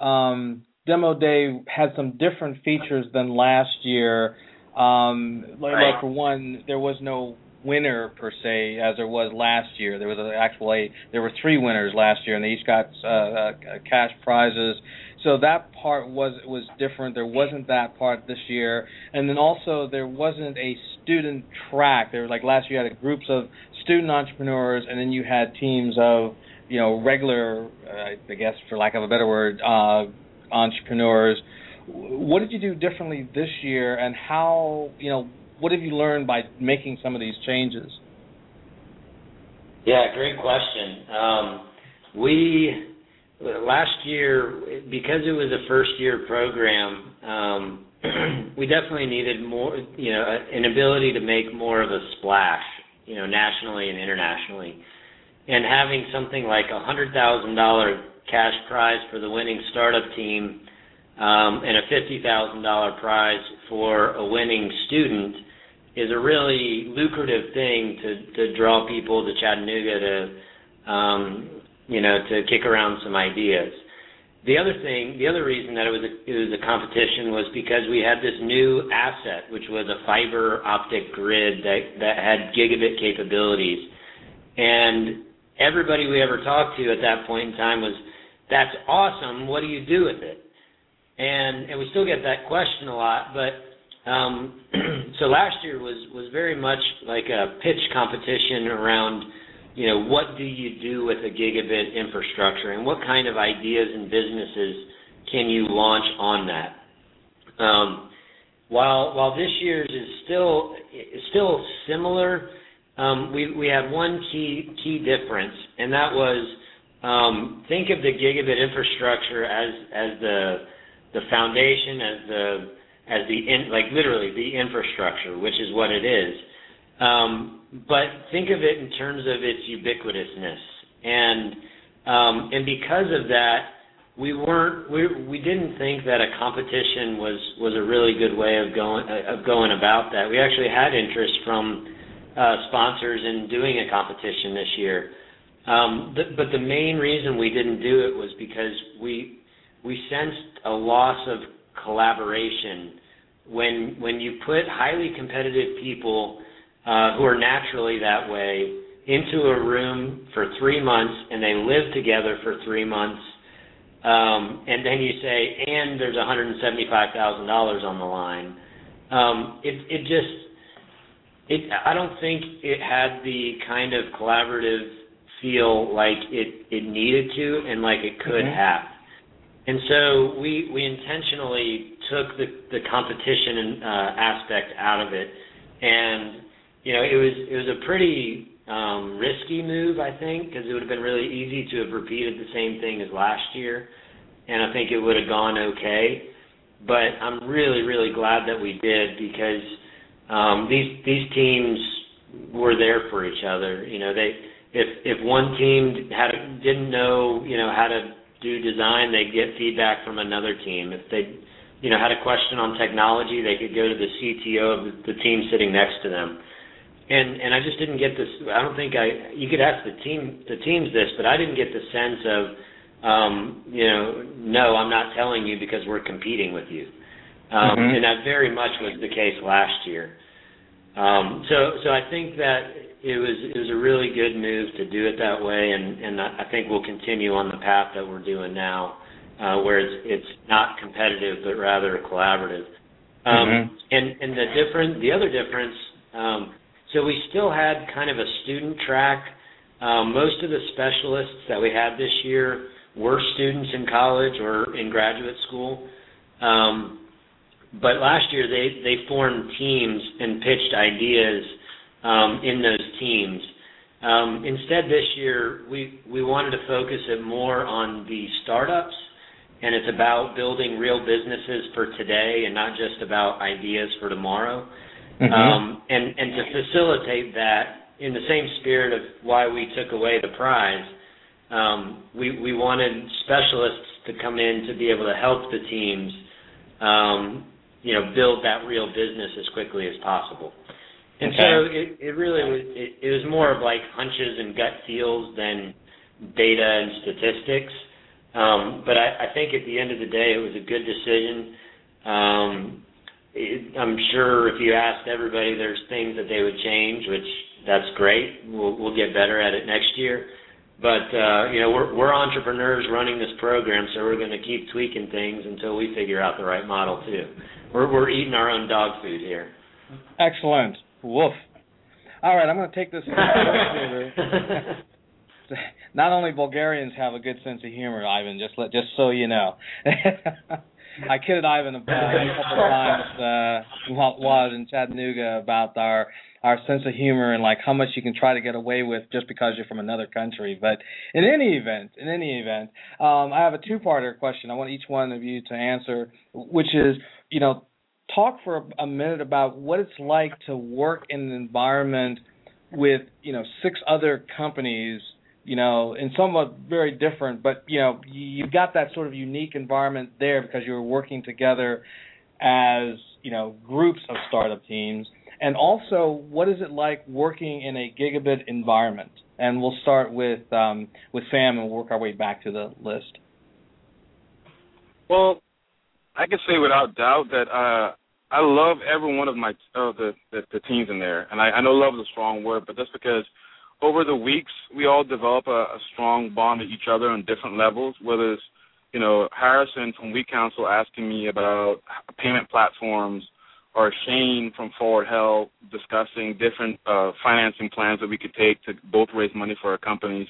um, demo day had some different features than last year. Um, like, like, for one, there was no winner per se as there was last year. There was actually there were three winners last year, and they each got uh, uh, cash prizes. So that part was was different. There wasn't that part this year, and then also there wasn't a student track. There was like last year you had groups of student entrepreneurs, and then you had teams of you know regular, uh, I guess for lack of a better word, uh, entrepreneurs. What did you do differently this year, and how you know what have you learned by making some of these changes? Yeah, great question. Um, we last year because it was a first year program. Um, we definitely needed more, you know, an ability to make more of a splash, you know, nationally and internationally. And having something like a hundred thousand dollar cash prize for the winning startup team um, and a fifty thousand dollar prize for a winning student is a really lucrative thing to to draw people to Chattanooga to um, you know to kick around some ideas. the other thing, the other reason that it was a, it was a competition was because we had this new asset, which was a fiber optic grid that that had gigabit capabilities, and everybody we ever talked to at that point in time was, "That's awesome. What do you do with it?" And and we still get that question a lot, but um, so last year was was very much like a pitch competition around you know, what do you do with a gigabit infrastructure and what kind of ideas and businesses can you launch on that? Um, while while this year's is still is still similar, um, we we had one key key difference, and that was um, think of the gigabit infrastructure as as the the foundation, as the as the in, like literally the infrastructure, which is what it is. Um, but think of it in terms of its ubiquitousness, and um, and because of that, we weren't we we didn't think that a competition was was a really good way of going of going about that. We actually had interest from uh, sponsors in doing a competition this year. Um, but, but the main reason we didn't do it was because we we sensed a loss of collaboration when when you put highly competitive people uh, who are naturally that way into a room for three months and they live together for three months. Um, and then you say and there's $175,000 on the line. Um, it it just it I don't think it had the kind of collaborative feel like it it needed to and like it could mm-hmm. have. And so we we intentionally took the the competition uh, aspect out of it. And you know, it was it was a pretty um, risky move, I think, because it would have been really easy to have repeated the same thing as last year, and I think it would have gone okay. But I'm really, really glad that we did because um, these these teams were there for each other. You know, they if if one team had didn't know you know how to do design, they'd get feedback from another team. If they you know had a question on technology, they could go to the CTO of the team sitting next to them and and I just didn't get this. I don't think I. You could ask the team the teams this, but I didn't get the sense of, um, you know, no, I'm not telling you because we're competing with you, um, mm-hmm. and that very much was the case last year. Um, so so I think that it was it was a really good move to do it that way, and and I think we'll continue on the path that we're doing now, uh, where it's it's not competitive but rather collaborative. Um, mm-hmm. And and the different the other difference. Um, so we still had kind of a student track. Um, most of the specialists that we had this year were students in college or in graduate school. Um, but last year they, they formed teams and pitched ideas um, in those teams. Um, instead, this year we we wanted to focus it more on the startups, and it's about building real businesses for today and not just about ideas for tomorrow. Mm-hmm. Um, and, and to facilitate that in the same spirit of why we took away the prize, um, we, we wanted specialists to come in to be able to help the teams, um, you know, build that real business as quickly as possible. And okay. so it, it really was it, it was more of like hunches and gut feels than data and statistics. Um, but I, I think at the end of the day, it was a good decision. Um, it, I'm sure if you asked everybody, there's things that they would change, which that's great. We'll we'll get better at it next year. But uh, you know, we're we're entrepreneurs running this program, so we're going to keep tweaking things until we figure out the right model too. We're we're eating our own dog food here. Excellent. Woof. All right, I'm going to take this. Not only Bulgarians have a good sense of humor, Ivan. Just let just so you know. I kidded Ivan about a couple of times uh, while, while I was in Chattanooga about our our sense of humor and like how much you can try to get away with just because you're from another country. But in any event, in any event, um, I have a two-parter question. I want each one of you to answer, which is, you know, talk for a, a minute about what it's like to work in an environment with, you know, six other companies you know, and somewhat very different, but you know, you've got that sort of unique environment there because you're working together as you know groups of startup teams. And also, what is it like working in a gigabit environment? And we'll start with um, with Sam and work our way back to the list. Well, I can say without doubt that uh, I love every one of my uh, the, the the teams in there, and I, I know love is a strong word, but that's because over the weeks we all develop a, a strong bond with each other on different levels. Whether it's you know Harrison from WeCounsel asking me about payment platforms, or Shane from FwdHealth discussing different uh, financing plans that we could take to both raise money for our companies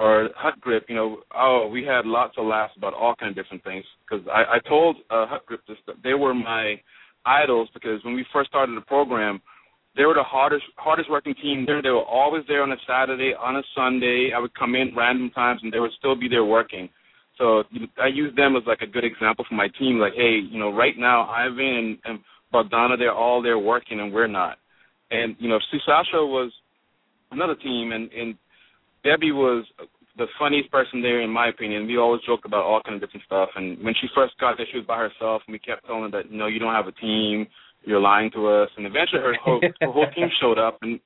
or HutGrip, you know, oh, we had lots of laughs about all kind of different things. Because I, I told uh, HutGrip this, that they were my idols because when we first started the program, they were the hardest hardest working team there. They were always there on a Saturday, on a Sunday. I would come in random times and they would still be there working. So I use them as like a good example for my team. Like, hey, you know, right now Ivan and, and Bogdana, they're all there working and we're not. And you know, Sisasa was another team, and and Debbie was the funniest person there, in my opinion. We always joked about all kind of different stuff. And when she first got there, she was by herself, and we kept telling her that, no, you don't have a team. You're lying to us. And eventually, her whole, her whole team showed up, and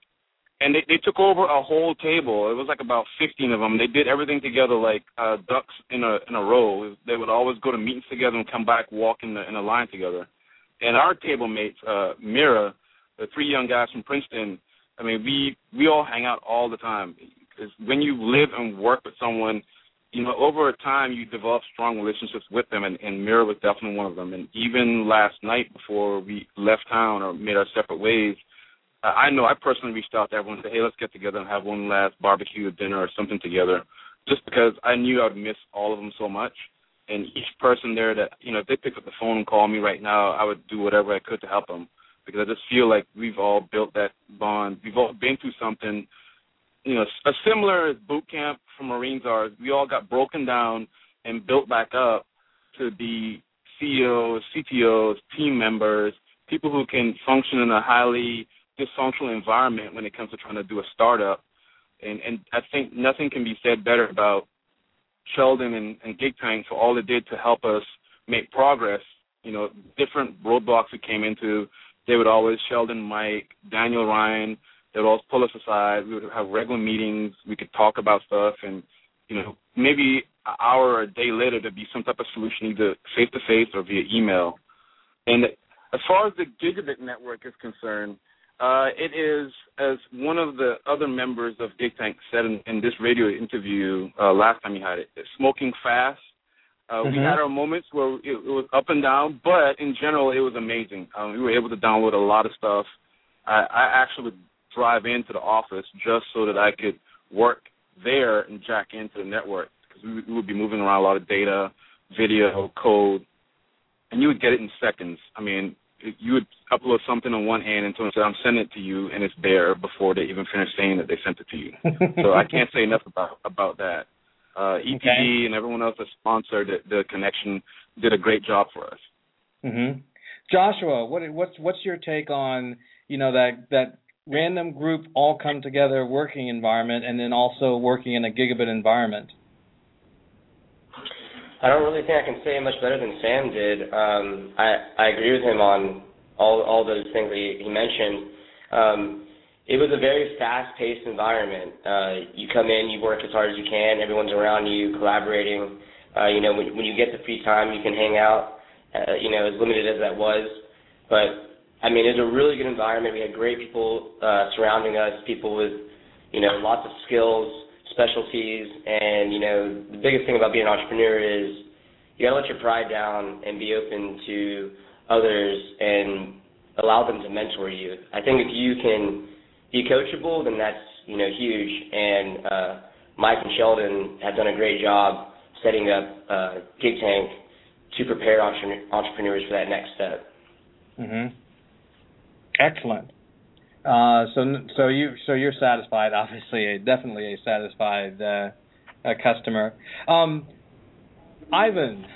and they they took over a whole table. It was like about 15 of them. They did everything together like uh, ducks in a in a row. They would always go to meetings together and come back, walk in the in a line together. And our table mates, uh, Mira, the three young guys from Princeton. I mean, we we all hang out all the time Cuz when you live and work with someone, you know, over time you develop strong relationships with them, and, and Mira was definitely one of them. And even last night before we left town or made our separate ways, I know I personally reached out to everyone and said, hey, let's get together and have one last barbecue or dinner or something together, just because I knew I would miss all of them so much. And each person there that, you know, if they pick up the phone and call me right now, I would do whatever I could to help them because I just feel like we've all built that bond. We've all been through something you know, a similar boot camp for Marines are we all got broken down and built back up to be CEOs, CTOs, team members, people who can function in a highly dysfunctional environment when it comes to trying to do a startup. And and I think nothing can be said better about Sheldon and, and Gig Tank for all it did to help us make progress. You know, different roadblocks we came into, they would always Sheldon, Mike, Daniel, Ryan, they would always pull us aside. We would have regular meetings. We could talk about stuff, and you know, maybe an hour or a day later there'd be some type of solution, either face to face or via email. And as far as the Gigabit network is concerned, uh, it is, as one of the other members of Gig Tank said in, in this radio interview uh, last time he had it, smoking fast. Uh, mm-hmm. We had our moments where it, it, was up and down, but in general, it was amazing. Um, we were able to download a lot of stuff. I, I actually would drive into the office just so that I could work there and jack into the network because we, we would be moving around a lot of data, video, code, and you would get it in seconds. I mean, you would upload something on one end and someone said, I'm sending it to you, and it's there before they even finish saying that they sent it to you. so I can't say enough about about that. Uh, EPB okay. and everyone else that sponsored the, the connection did a great job for us. Mm-hmm. Joshua, what what's what's your take on you know that that random group all come together working environment and then also working in a gigabit environment? I don't really think I can say much better than Sam did. Um, I I agree with him on all all those things that he, he mentioned. Um, it was a very fast-paced environment. Uh, you come in, you work as hard as you can. Everyone's around you, collaborating. Uh, you know, when, when you get the free time, you can hang out. Uh, you know, as limited as that was, but I mean, it was a really good environment. We had great people uh, surrounding us, people with, you know, lots of skills, specialties, and you know, the biggest thing about being an entrepreneur is you gotta let your pride down and be open to others and allow them to mentor you. I think if you can be coachable, then that's you know huge. And uh, Mike and Sheldon have done a great job setting up uh, Gig Tank to prepare entre- entrepreneurs for that next step. Mhm. Excellent. Uh, so so you so you're satisfied. Obviously, a, definitely a satisfied uh, a customer. Um, Ivan,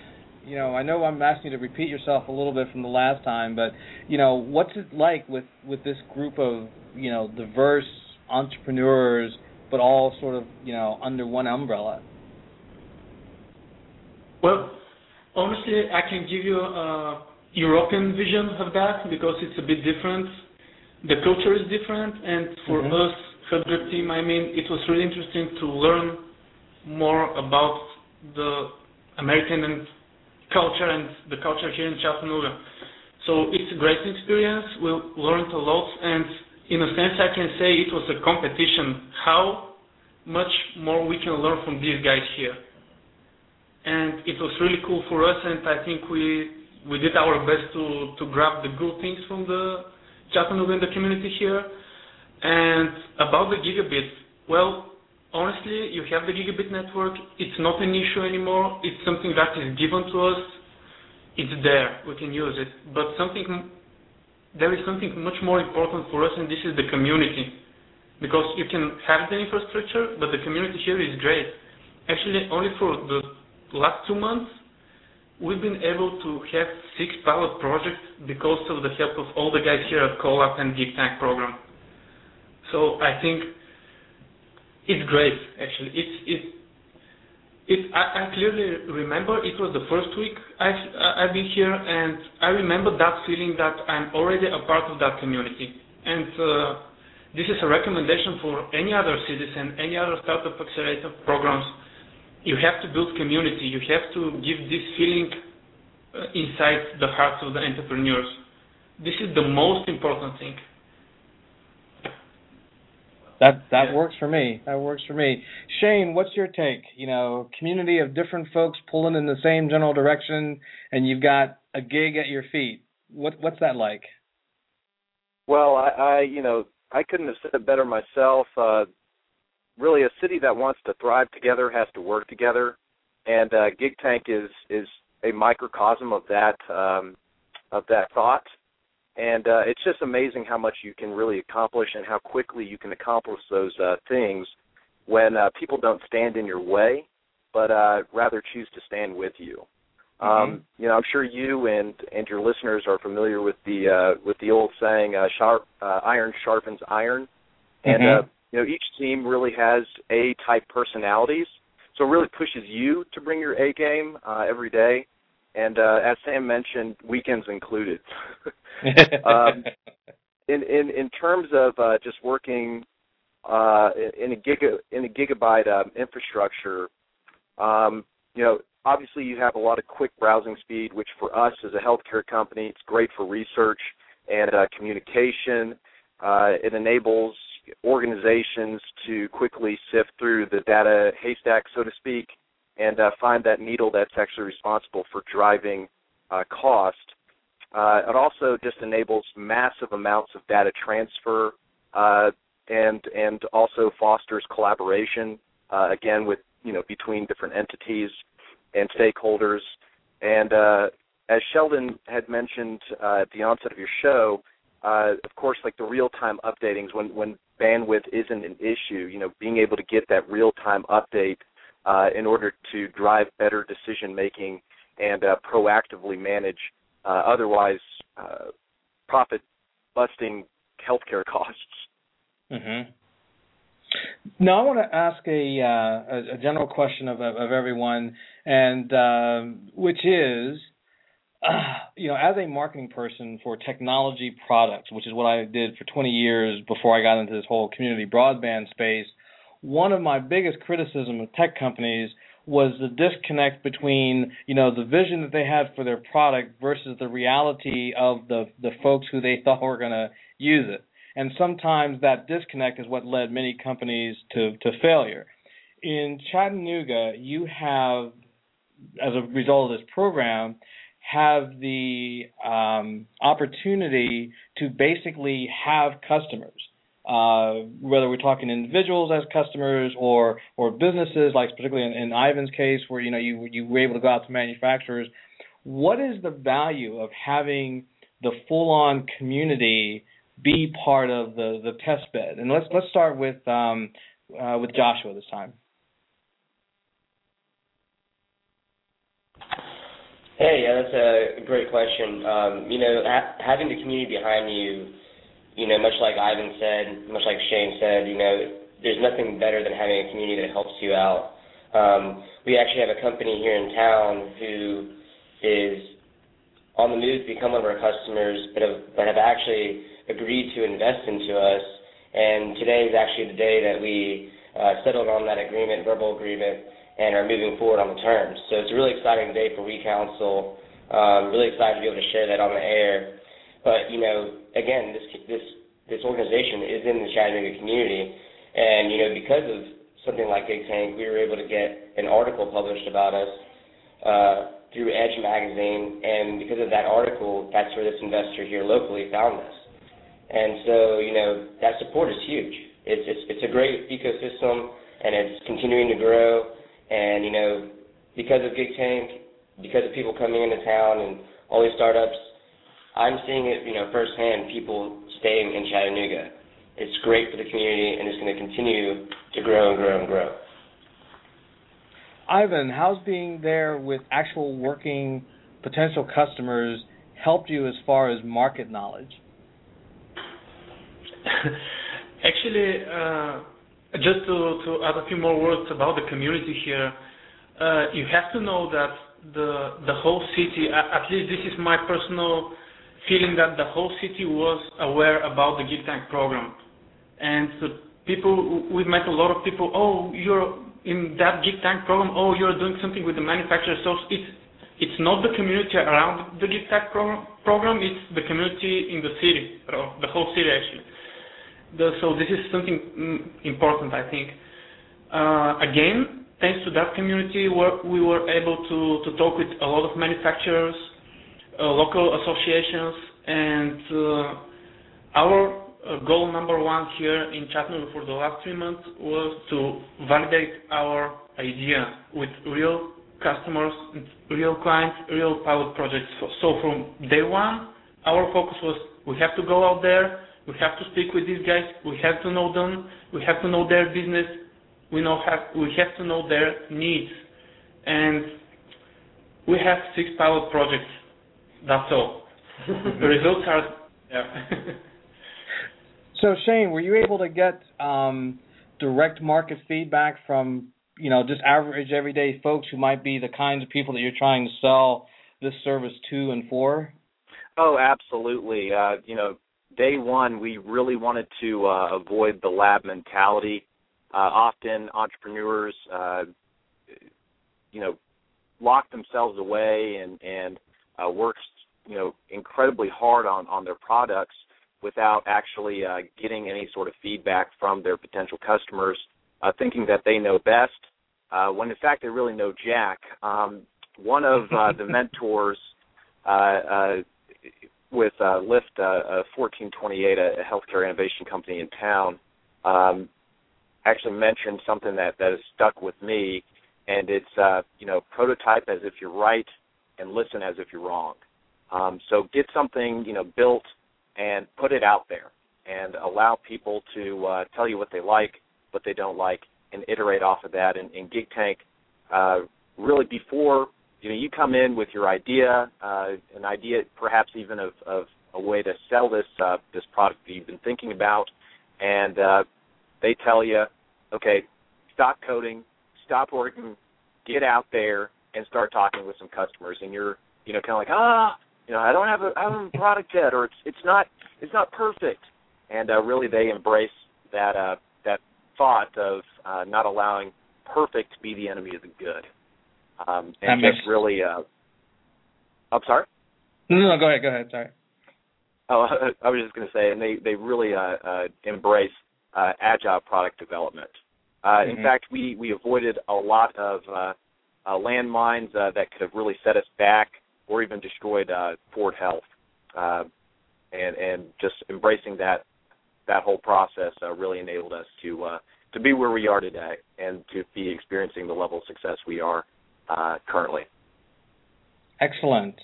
you know I know I'm asking you to repeat yourself a little bit from the last time, but you know what's it like with with this group of you know diverse entrepreneurs, but all sort of you know under one umbrella. Well, honestly, I can give you a European vision of that because it's a bit different. The culture is different, and for mm-hmm. us, HutGrip team, I mean, it was really interesting to learn more about the American and culture and the culture here in Chattanooga. So it's a great experience. We learned a lot, and in a sense, I can say it was a competition. How much more we can learn from these guys here, and it was really cool for us. And I think we we did our best to to grab the good things from the Chattanooga and the community here. And about the gigabit, well, honestly, you have the gigabit network. It's not an issue anymore. It's something that is given to us. It's there. We can use it. But something, there is something much more important for us, and this is the community. Because you can have the infrastructure, but the community here is great. Actually, only for the last two months, we've been able to have six pilot projects because of the help of all the guys here at CoLab and GigTank program. So I think it's great, actually. I, clearly remember it was the first week I've, I've been here, and I remember that feeling that I'm already a part of that community. And uh, this is a recommendation for any other citizen, any other startup accelerator programs. You have to build community. You have to give this feeling uh, inside the hearts of the entrepreneurs. This is the most important thing. That that works for me. That works for me. Shane, what's your take? You know, community of different folks pulling in the same general direction, and you've got a gig at your feet. What what's that like? Well, I, I you know I couldn't have said it better myself. Uh, really, a city that wants to thrive together has to work together, and uh, Gig Tank is is a microcosm of that um, of that thought and uh, it's just amazing how much you can really accomplish and how quickly you can accomplish those uh, things when uh, people don't stand in your way, but uh, rather choose to stand with you. Um, mm-hmm. Um, you know, I'm sure you and and your listeners are familiar with the uh, with the old saying, uh, "Sharp uh, iron sharpens iron," and mm-hmm. uh, you know each team really has A type personalities, so it really pushes you to bring your A game uh, every day and uh, as Sam mentioned, weekends included. um, in in in terms of uh, just working uh, in a giga in a gigabyte um, infrastructure, um, you know, obviously you have a lot of quick browsing speed, which for us as a healthcare company, it's great for research and uh, communication. Uh, it enables organizations to quickly sift through the data haystack, so to speak, and uh, find that needle that's actually responsible for driving uh, cost. Uh, it also just enables massive amounts of data transfer uh, and and also fosters collaboration uh, again with you know between different entities and stakeholders. And uh, as Sheldon had mentioned at the onset of your show, of course, like the real-time updatings when when bandwidth isn't an issue, you know, being able to get that real-time update uh, in order to drive better decision making and uh, proactively manage uh, otherwise uh, profit busting healthcare costs. Mm-hmm. Now I want to ask a, uh, a general question of, of, everyone, and which is, you know, as a marketing person for technology products, which is what I did for 20 years before I got into this whole community broadband space one of my biggest criticism of tech companies was the disconnect between you know the vision that they had for their product versus the reality of the the folks who they thought were going to use it. And sometimes that disconnect is what led many companies to to failure. In Chattanooga you have as a result of this program have the um, opportunity to basically have customers uh, whether we're talking individuals as customers or or businesses, like particularly in, in Ivan's case, where you know you you were able to go out to manufacturers. What is the value of having the full-on community be part of the the test bed? And let's let's start with um, uh, with Joshua this time. Hey, yeah, that's a great question. Um, you know, ha- having the community behind you you know, much like Ivan said, much like Shane said, you know, there's nothing better than having a community that helps you out. Um, we actually have a company here in town who is on the move to become one of our customers, but have, but have actually agreed to invest into us. And today is actually the day that we uh, settled on that agreement, verbal agreement, and are moving forward on the terms. So it's a really exciting day for WeCounsel. Um, really excited to be able to share that on the air. But you know, again, this this this organization is in the Chattanooga community, and you know, because of something like Gig Tank, we were able to get an article published about us uh, through Edge magazine, and because of that article, that's where this investor here locally found us. And so, you know, that support is huge. It's it's, it's a great ecosystem, and it's continuing to grow. And you know, because of Gig Tank, because of people coming into town and all these startups, I'm seeing it, you know, firsthand. People staying in Chattanooga. It's great for the community, and it's going to continue to grow and grow and grow. Ivan, how's being there with actual working potential customers helped you as far as market knowledge? Actually, uh, just to, to add a few more words about the community here, uh, you have to know that the the whole city, at least this is my personal feeling that the whole city was aware about the Gig Tank program. And so people, we've met a lot of people, oh, you're in that Gig Tank program, oh, you're doing something with the manufacturer. So it's, it's not the community around the Gig Tank program, program it's the community in the city, the whole city actually. The, so this is something mm, important, I think. Uh, again, thanks to that community, we were able to, to talk with a lot of manufacturers, uh, local associations, and uh, our uh, goal number one here in Chattanooga for the last three months was to validate our idea with real customers, real clients, real pilot projects. So from day one, our focus was we have to go out there, we have to speak with these guys, we have to know them, we have to know their business, we know have we have to know their needs, and we have six pilot projects that's all. the results are yeah. so Shane, were you able to get um, direct market feedback from you know just average everyday folks who might be the kinds of people that you're trying to sell this service to and for? Oh, absolutely. Uh, you know, day one, we really wanted to uh, avoid the lab mentality. Uh, often, entrepreneurs, uh, you know, lock themselves away and and uh, works you know incredibly hard on on their products without actually uh, getting any sort of feedback from their potential customers, uh, thinking that they know best, uh, when in fact they really know jack. Um, one of uh, the mentors uh, uh, with uh, Lift uh, 1428, a, a healthcare innovation company in town, um, actually mentioned something that that has stuck with me, and it's uh, you know prototype as if you're right and listen as if you're wrong. Um, so get something you know built and put it out there, and allow people to uh, tell you what they like, what they don't like, and iterate off of that. And, and Gig Tank, uh, really before you know you come in with your idea, uh, an idea perhaps even of, of a way to sell this uh, this product that you've been thinking about, and uh, they tell you, okay, stop coding, stop working, get out there and start talking with some customers, and you're you know kind of like ah you know I don't have a I don't have a product yet, or it's it's not it's not perfect, and uh, really they embrace that uh, that thought of uh, not allowing perfect to be the enemy of the good, um, and that just really. Uh, I'm sorry. No, no, go ahead. Go ahead. Sorry. Oh, I was just going to say, and they they really uh, uh, embrace uh, agile product development. Uh, mm-hmm. In fact, we we avoided a lot of uh, uh, landmines uh, that could have really set us back or even destroyed uh, FwdHealth. Uh, and and just embracing that that whole process uh, really enabled us to uh, to be where we are today and to be experiencing the level of success we are uh, currently. Excellent.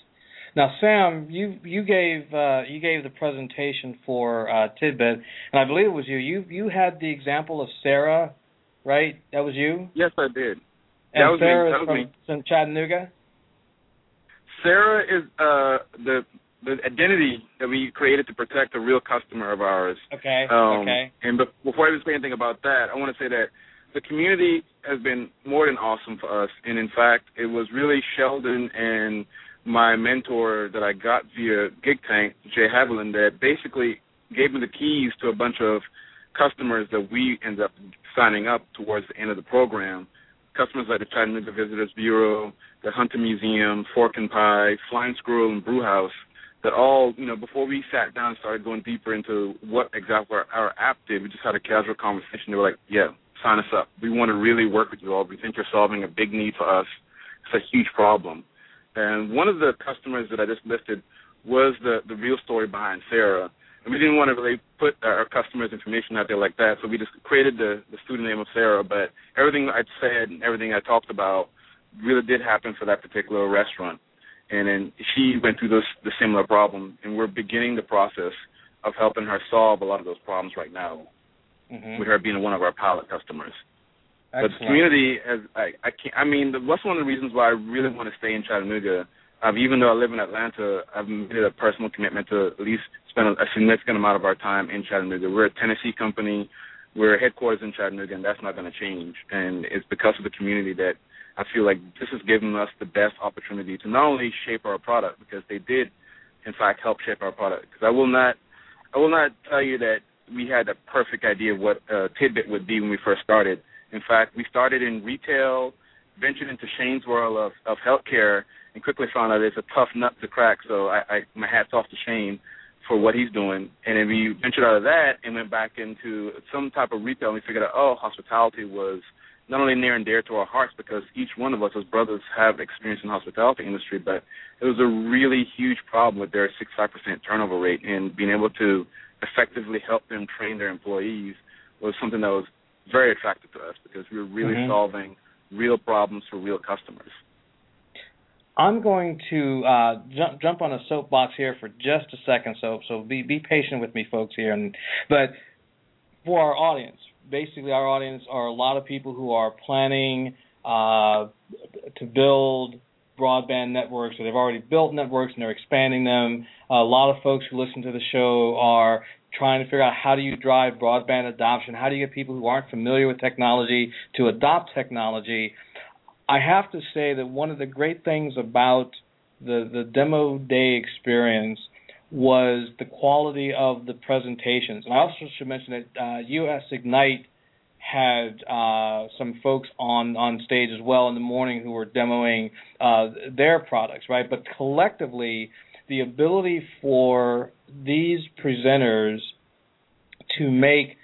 Now, Sam, you you gave uh, you gave the presentation for uh, Tidbit, and I believe it was you. You you had the example of Sarah, right? That was you. Yes, I did. And that was Sarah me. is That was from, me. from Chattanooga. Sarah is uh, the the identity that we created to protect a real customer of ours. Okay. Um, okay. And be- before I even say anything about that, I want to say that the community has been more than awesome for us. And in fact, it was really Sheldon and my mentor that I got via Gig Tank, Jay Haviland, that basically gave me the keys to a bunch of customers that we ended up signing up towards the end of the program. customers like the Chattanooga Visitors Bureau, the Hunter Museum, Fork and Pie, Flying Squirrel, and Brew House that all, you know, before we sat down and started going deeper into what exactly our, our app did, we just had a casual conversation. They were like, yeah, sign us up. We want to really work with you all. We think you're solving a big need for us. It's a huge problem. And one of the customers that I just listed was the, the real story behind Sarah. And we didn't want to really put our customers' information out there like that, so we just created the, the student name of Sarah. But everything I said and everything I talked about really did happen for that particular restaurant and then she went through this the similar problem, and we're beginning the process of helping her solve a lot of those problems right now, mm-hmm. with her being one of our pilot customers. Excellent. But the community, has, I, I can't. I mean, that's one of the reasons why I really want to stay in Chattanooga. Um, even though I live in Atlanta, I've made a personal commitment to at least spend a, a significant amount of our time in Chattanooga. We're a Tennessee company. We're headquarters in Chattanooga, and that's not going to change. And it's because of the community that I feel like this has given us the best opportunity to not only shape our product because they did, in fact, help shape our product. Because I will not, I will not tell you that we had a perfect idea of what uh, Tidbit would be when we first started. In fact, we started in retail, ventured into Shane's world of, of healthcare, and quickly found out it's a tough nut to crack. So I, I my hats off to Shane for what he's doing. And then we ventured out of that and went back into some type of retail, and we figured out, oh, hospitality was – not only near and dear to our hearts because each one of us as brothers have experience in the hospitality industry, but it was a really huge problem with their 65% turnover rate and being able to effectively help them train their employees was something that was very attractive to us because we were really mm-hmm. solving real problems for real customers. I'm going to uh, jump jump on a soapbox here for just a second, so so be be patient with me, folks here. And but for our audience, basically our audience are a lot of people who are planning uh, to build broadband networks, or they've already built networks and they're expanding them. a lot of folks who listen to the show are trying to figure out how do you drive broadband adoption, how do you get people who aren't familiar with technology to adopt technology. I have to say that one of the great things about the the demo day experience was the quality of the presentations. And I also should mention that uh, US Ignite had uh, some folks on on stage as well in the morning who were demoing uh, their products, right? But collectively, the ability for these presenters to make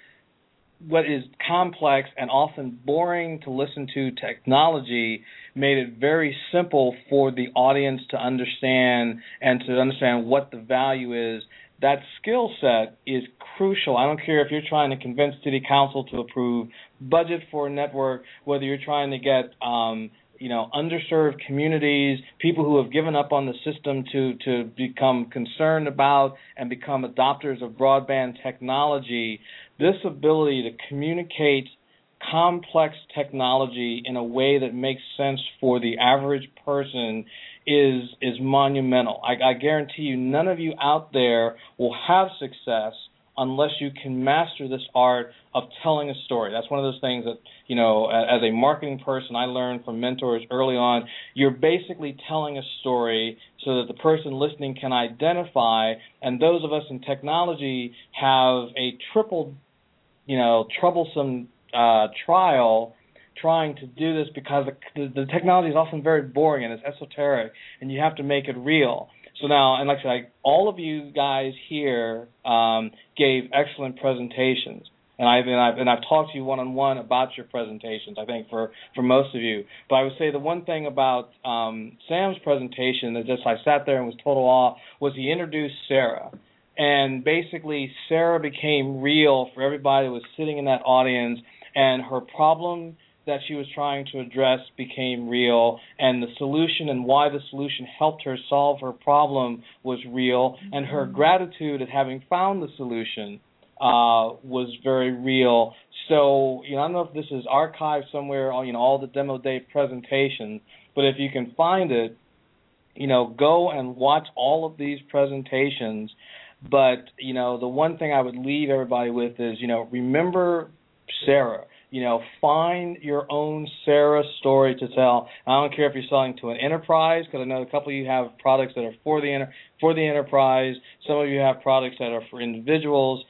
what is complex and often boring to listen to technology made it very simple for the audience to understand and to understand what the value is. That skill set is crucial. I don't care if you're trying to convince city council to approve budget for a network, whether you're trying to get um, you know underserved communities, people who have given up on the system to to become concerned about and become adopters of broadband technology. This ability to communicate complex technology in a way that makes sense for the average person is is monumental. I, I guarantee you, none of you out there will have success unless you can master this art of telling a story. That's one of those things that, you know, as a marketing person, I learned from mentors early on. You're basically telling a story so that the person listening can identify, and those of us in technology have a triple, you know, troublesome uh, trial trying to do this because the, the technology is often very boring and it's esoteric, and you have to make it real. So now, and like I said, all of you guys here um, gave excellent presentations, and I've and I've and I've talked to you one on one about your presentations. I think for for most of you, but I would say the one thing about um, Sam's presentation that just I sat there and was total awe was he introduced Sarah and basically Sarah became real for everybody who was sitting in that audience and her problem that she was trying to address became real and the solution and why the solution helped her solve her problem was real and her mm-hmm. gratitude at having found the solution uh, was very real so you know i don't know if this is archived somewhere you know all the demo day presentations but if you can find it you know go and watch all of these presentations but you know the one thing i would leave everybody with is you know remember Sarah. You know, find your own Sarah story to tell. I don't care if you're selling to an enterprise, because I know a couple of you have products that are for the enter- for the enterprise. Some of you have products that are for individuals.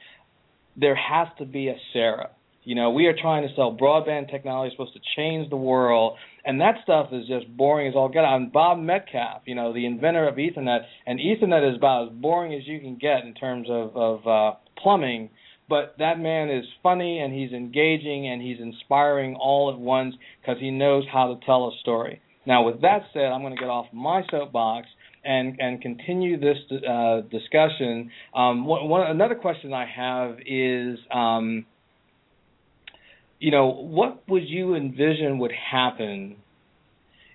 There has to be a Sarah. You know, we are trying to sell broadband technology supposed to change the world, and that stuff is just boring as all get out. And Bob Metcalfe, you know, the inventor of Ethernet, and Ethernet is about as boring as you can get in terms of of uh, plumbing. But that man is funny and he's engaging and he's inspiring all at once because he knows how to tell a story. Now, with that said, I'm going to get off my soapbox and and continue this uh, discussion. Um, one, one, another question I have is. Um, you know, what would you envision would happen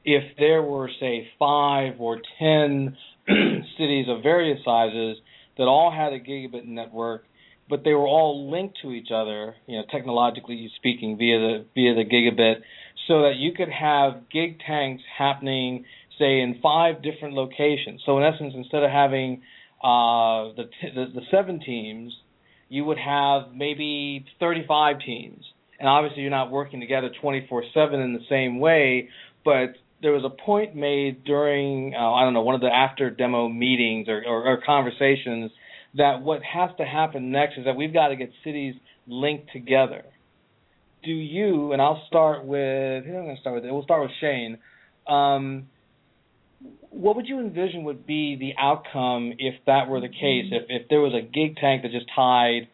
if there were, say, five or ten cities of various sizes that all had a gigabit network, but they were all linked to each other, you know, technologically speaking, via the via the gigabit, so that you could have gig tanks happening, say, in five different locations. So in essence, instead of having uh, the, t- the the seven teams, you would have maybe 35 teams and obviously you're not working together 24/7 in the same way, but there was a point made during uh, I don't know one of the after demo meetings or, or, or conversations that what has to happen next is that we've got to get cities linked together. Do you? And I'll start with. Who am going to start with? We'll start with Shane. Um, what would you envision would be the outcome if that were the case? If if there was a gig tank that just tied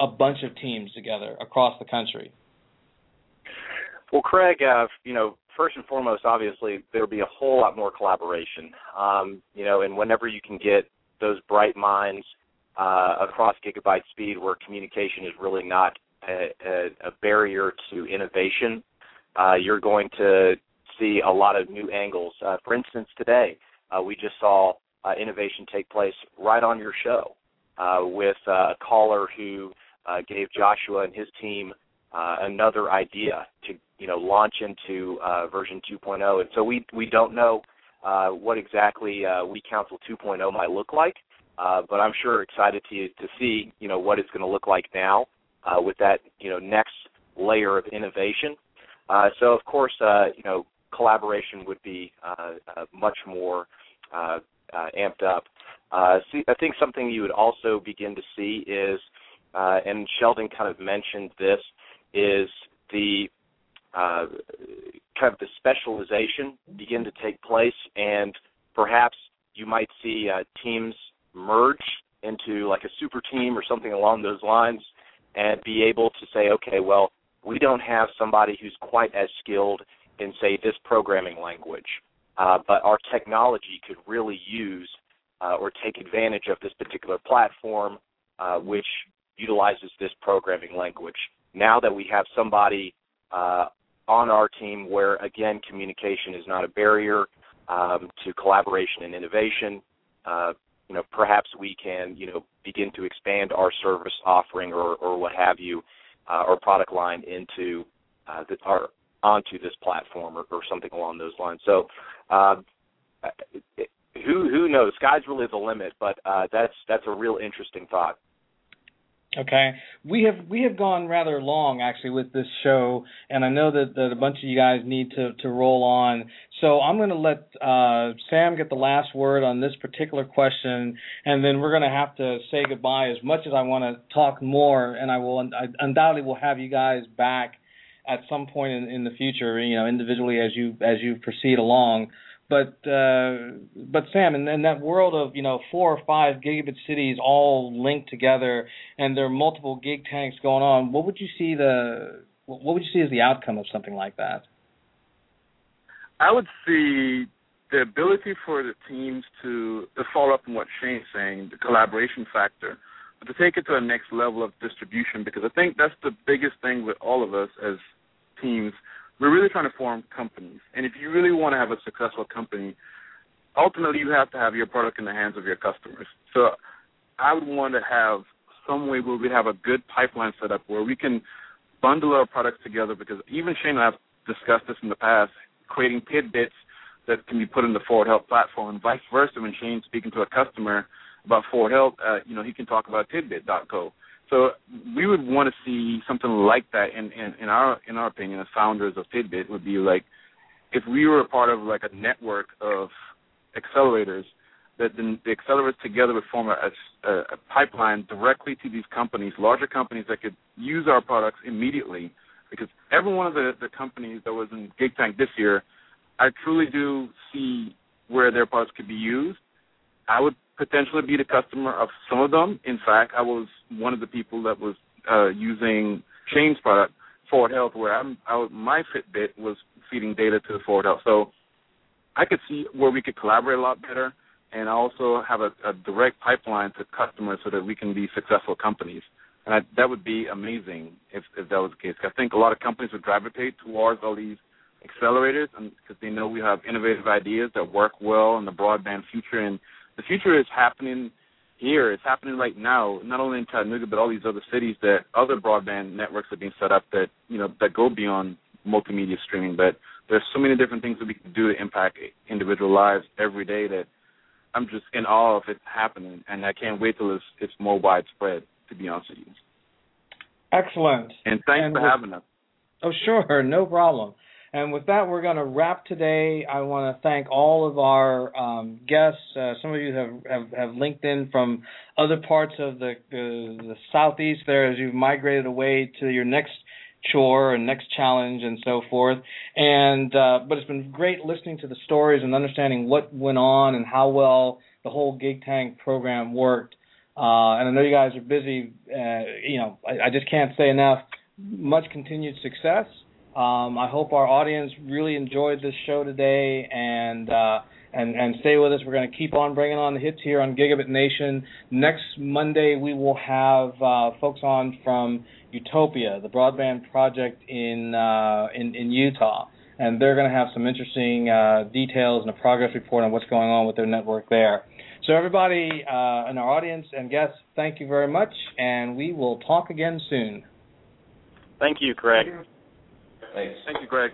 a bunch of teams together across the country? Well, Craig, uh, you know, first and foremost, obviously, there'll be a whole lot more collaboration. Um, you know, and whenever you can get those bright minds uh, across gigabyte speed, where communication is really not a, a, a barrier to innovation, uh, you're going to see a lot of new angles. Uh, for instance, today uh, we just saw uh, innovation take place right on your show uh, with a caller who gave Joshua and his team another idea to you know launch into version 2.0. And so we we don't know what exactly uh, WeCounsel 2.0 might look like, uh, but I'm sure excited to to see you know what it's going to look like now uh, with that you know next layer of innovation. Uh, so of course uh, you know collaboration would be uh, much more amped up. Uh, see, I think something you would also begin to see is, uh, and Sheldon kind of mentioned this, is the uh, kind of the specialization begin to take place, and perhaps you might see uh, teams merge into like a super team or something along those lines, and be able to say, okay, well, we don't have somebody who's quite as skilled in say this programming language, uh, but our technology could really use uh, or take advantage of this particular platform, uh, which utilizes this programming language. Now that we have somebody uh, on our team where, again, communication is not a barrier um, to collaboration and innovation, uh, you know, perhaps we can, you know, begin to expand our service offering or, or what have you, uh, or product line into uh, the, our onto this platform or, or something along those lines. So, uh, who who knows? Sky's really the limit, but uh, that's that's a real interesting thought. Okay, we have we have gone rather long actually with this show, and I know that, that a bunch of you guys need to to roll on. So I'm going to let uh, Sam get the last word on this particular question, and then we're going to have to say goodbye. As much as I want to talk more, and I will I undoubtedly will have you guys back at some point in, in the future, you know, individually as you as you proceed along. But uh, but Sam, in, in that world of you know four or five gigabit cities all linked together, and there are multiple gig tanks going on, what would you see the what would you see as the outcome of something like that? I would see the ability for the teams to to follow up on what Shane's saying, the collaboration factor, but to take it to a next level of distribution because I think that's the biggest thing with all of us as teams we're really trying to form companies. And if you really want to have a successful company, ultimately you have to have your product in the hands of your customers. So I would want to have some way where we have a good pipeline set up where we can bundle our products together because even Shane and I have discussed this in the past, creating tidbits that can be put in the FwdHealth platform and vice versa when Shane's speaking to a customer about FwdHealth, uh, you know, he can talk about tidbit.co. So we would want to see something like that in, in, in our in our opinion as founders of Tidbit would be like if we were a part of like a network of accelerators that the, the accelerators together would form a, a, a pipeline directly to these companies, larger companies that could use our products immediately. Because every one of the, the companies that was in GIGTANK this year, I truly do see where their products could be used. I would potentially be the customer of some of them. In fact, I was one of the people that was uh, using Shane's product, FwdHealth, where I'm, I, my Fitbit was feeding data to FwdHealth. So I could see where we could collaborate a lot better and also have a, a direct pipeline to customers so that we can be successful companies. And I, that would be amazing if, if that was the case. I think a lot of companies would gravitate towards all these accelerators because they know we have innovative ideas that work well in the broadband future. And the future is happening here. It's happening right now, not only in Chattanooga, but all these other cities that other broadband networks are being set up that, you know, that go beyond multimedia streaming. But there's so many different things that we can do to impact individual lives every day that – I'm just in awe of it happening, and I can't wait till it's it's more widespread. To be honest with you. Excellent. And thanks and for having us. Oh, sure, no problem. And with that, we're going to wrap today. I want to thank all of our um, guests. Uh, some of you have, have, have, linked in from other parts of the, the, the southeast there as you've migrated away to your next chore and next challenge and so forth. And uh, but it's been great listening to the stories and understanding what went on and how well the whole GIGTANK program worked. Uh, and I know you guys are busy. Uh, you know, I, I, just can't say enough. Much continued success. Um, I hope our audience really enjoyed this show today and uh, and and stay with us. We're going to keep on bringing on the hits here on Gigabit Nation. Next Monday we will have uh, folks on from Utopia, the broadband project in uh, in, in Utah, and they're going to have some interesting uh, details and a progress report on what's going on with their network there. So everybody uh, in our audience and guests, thank you very much, and we will talk again soon. Thank you, Craig. Thanks. Thank you, Greg.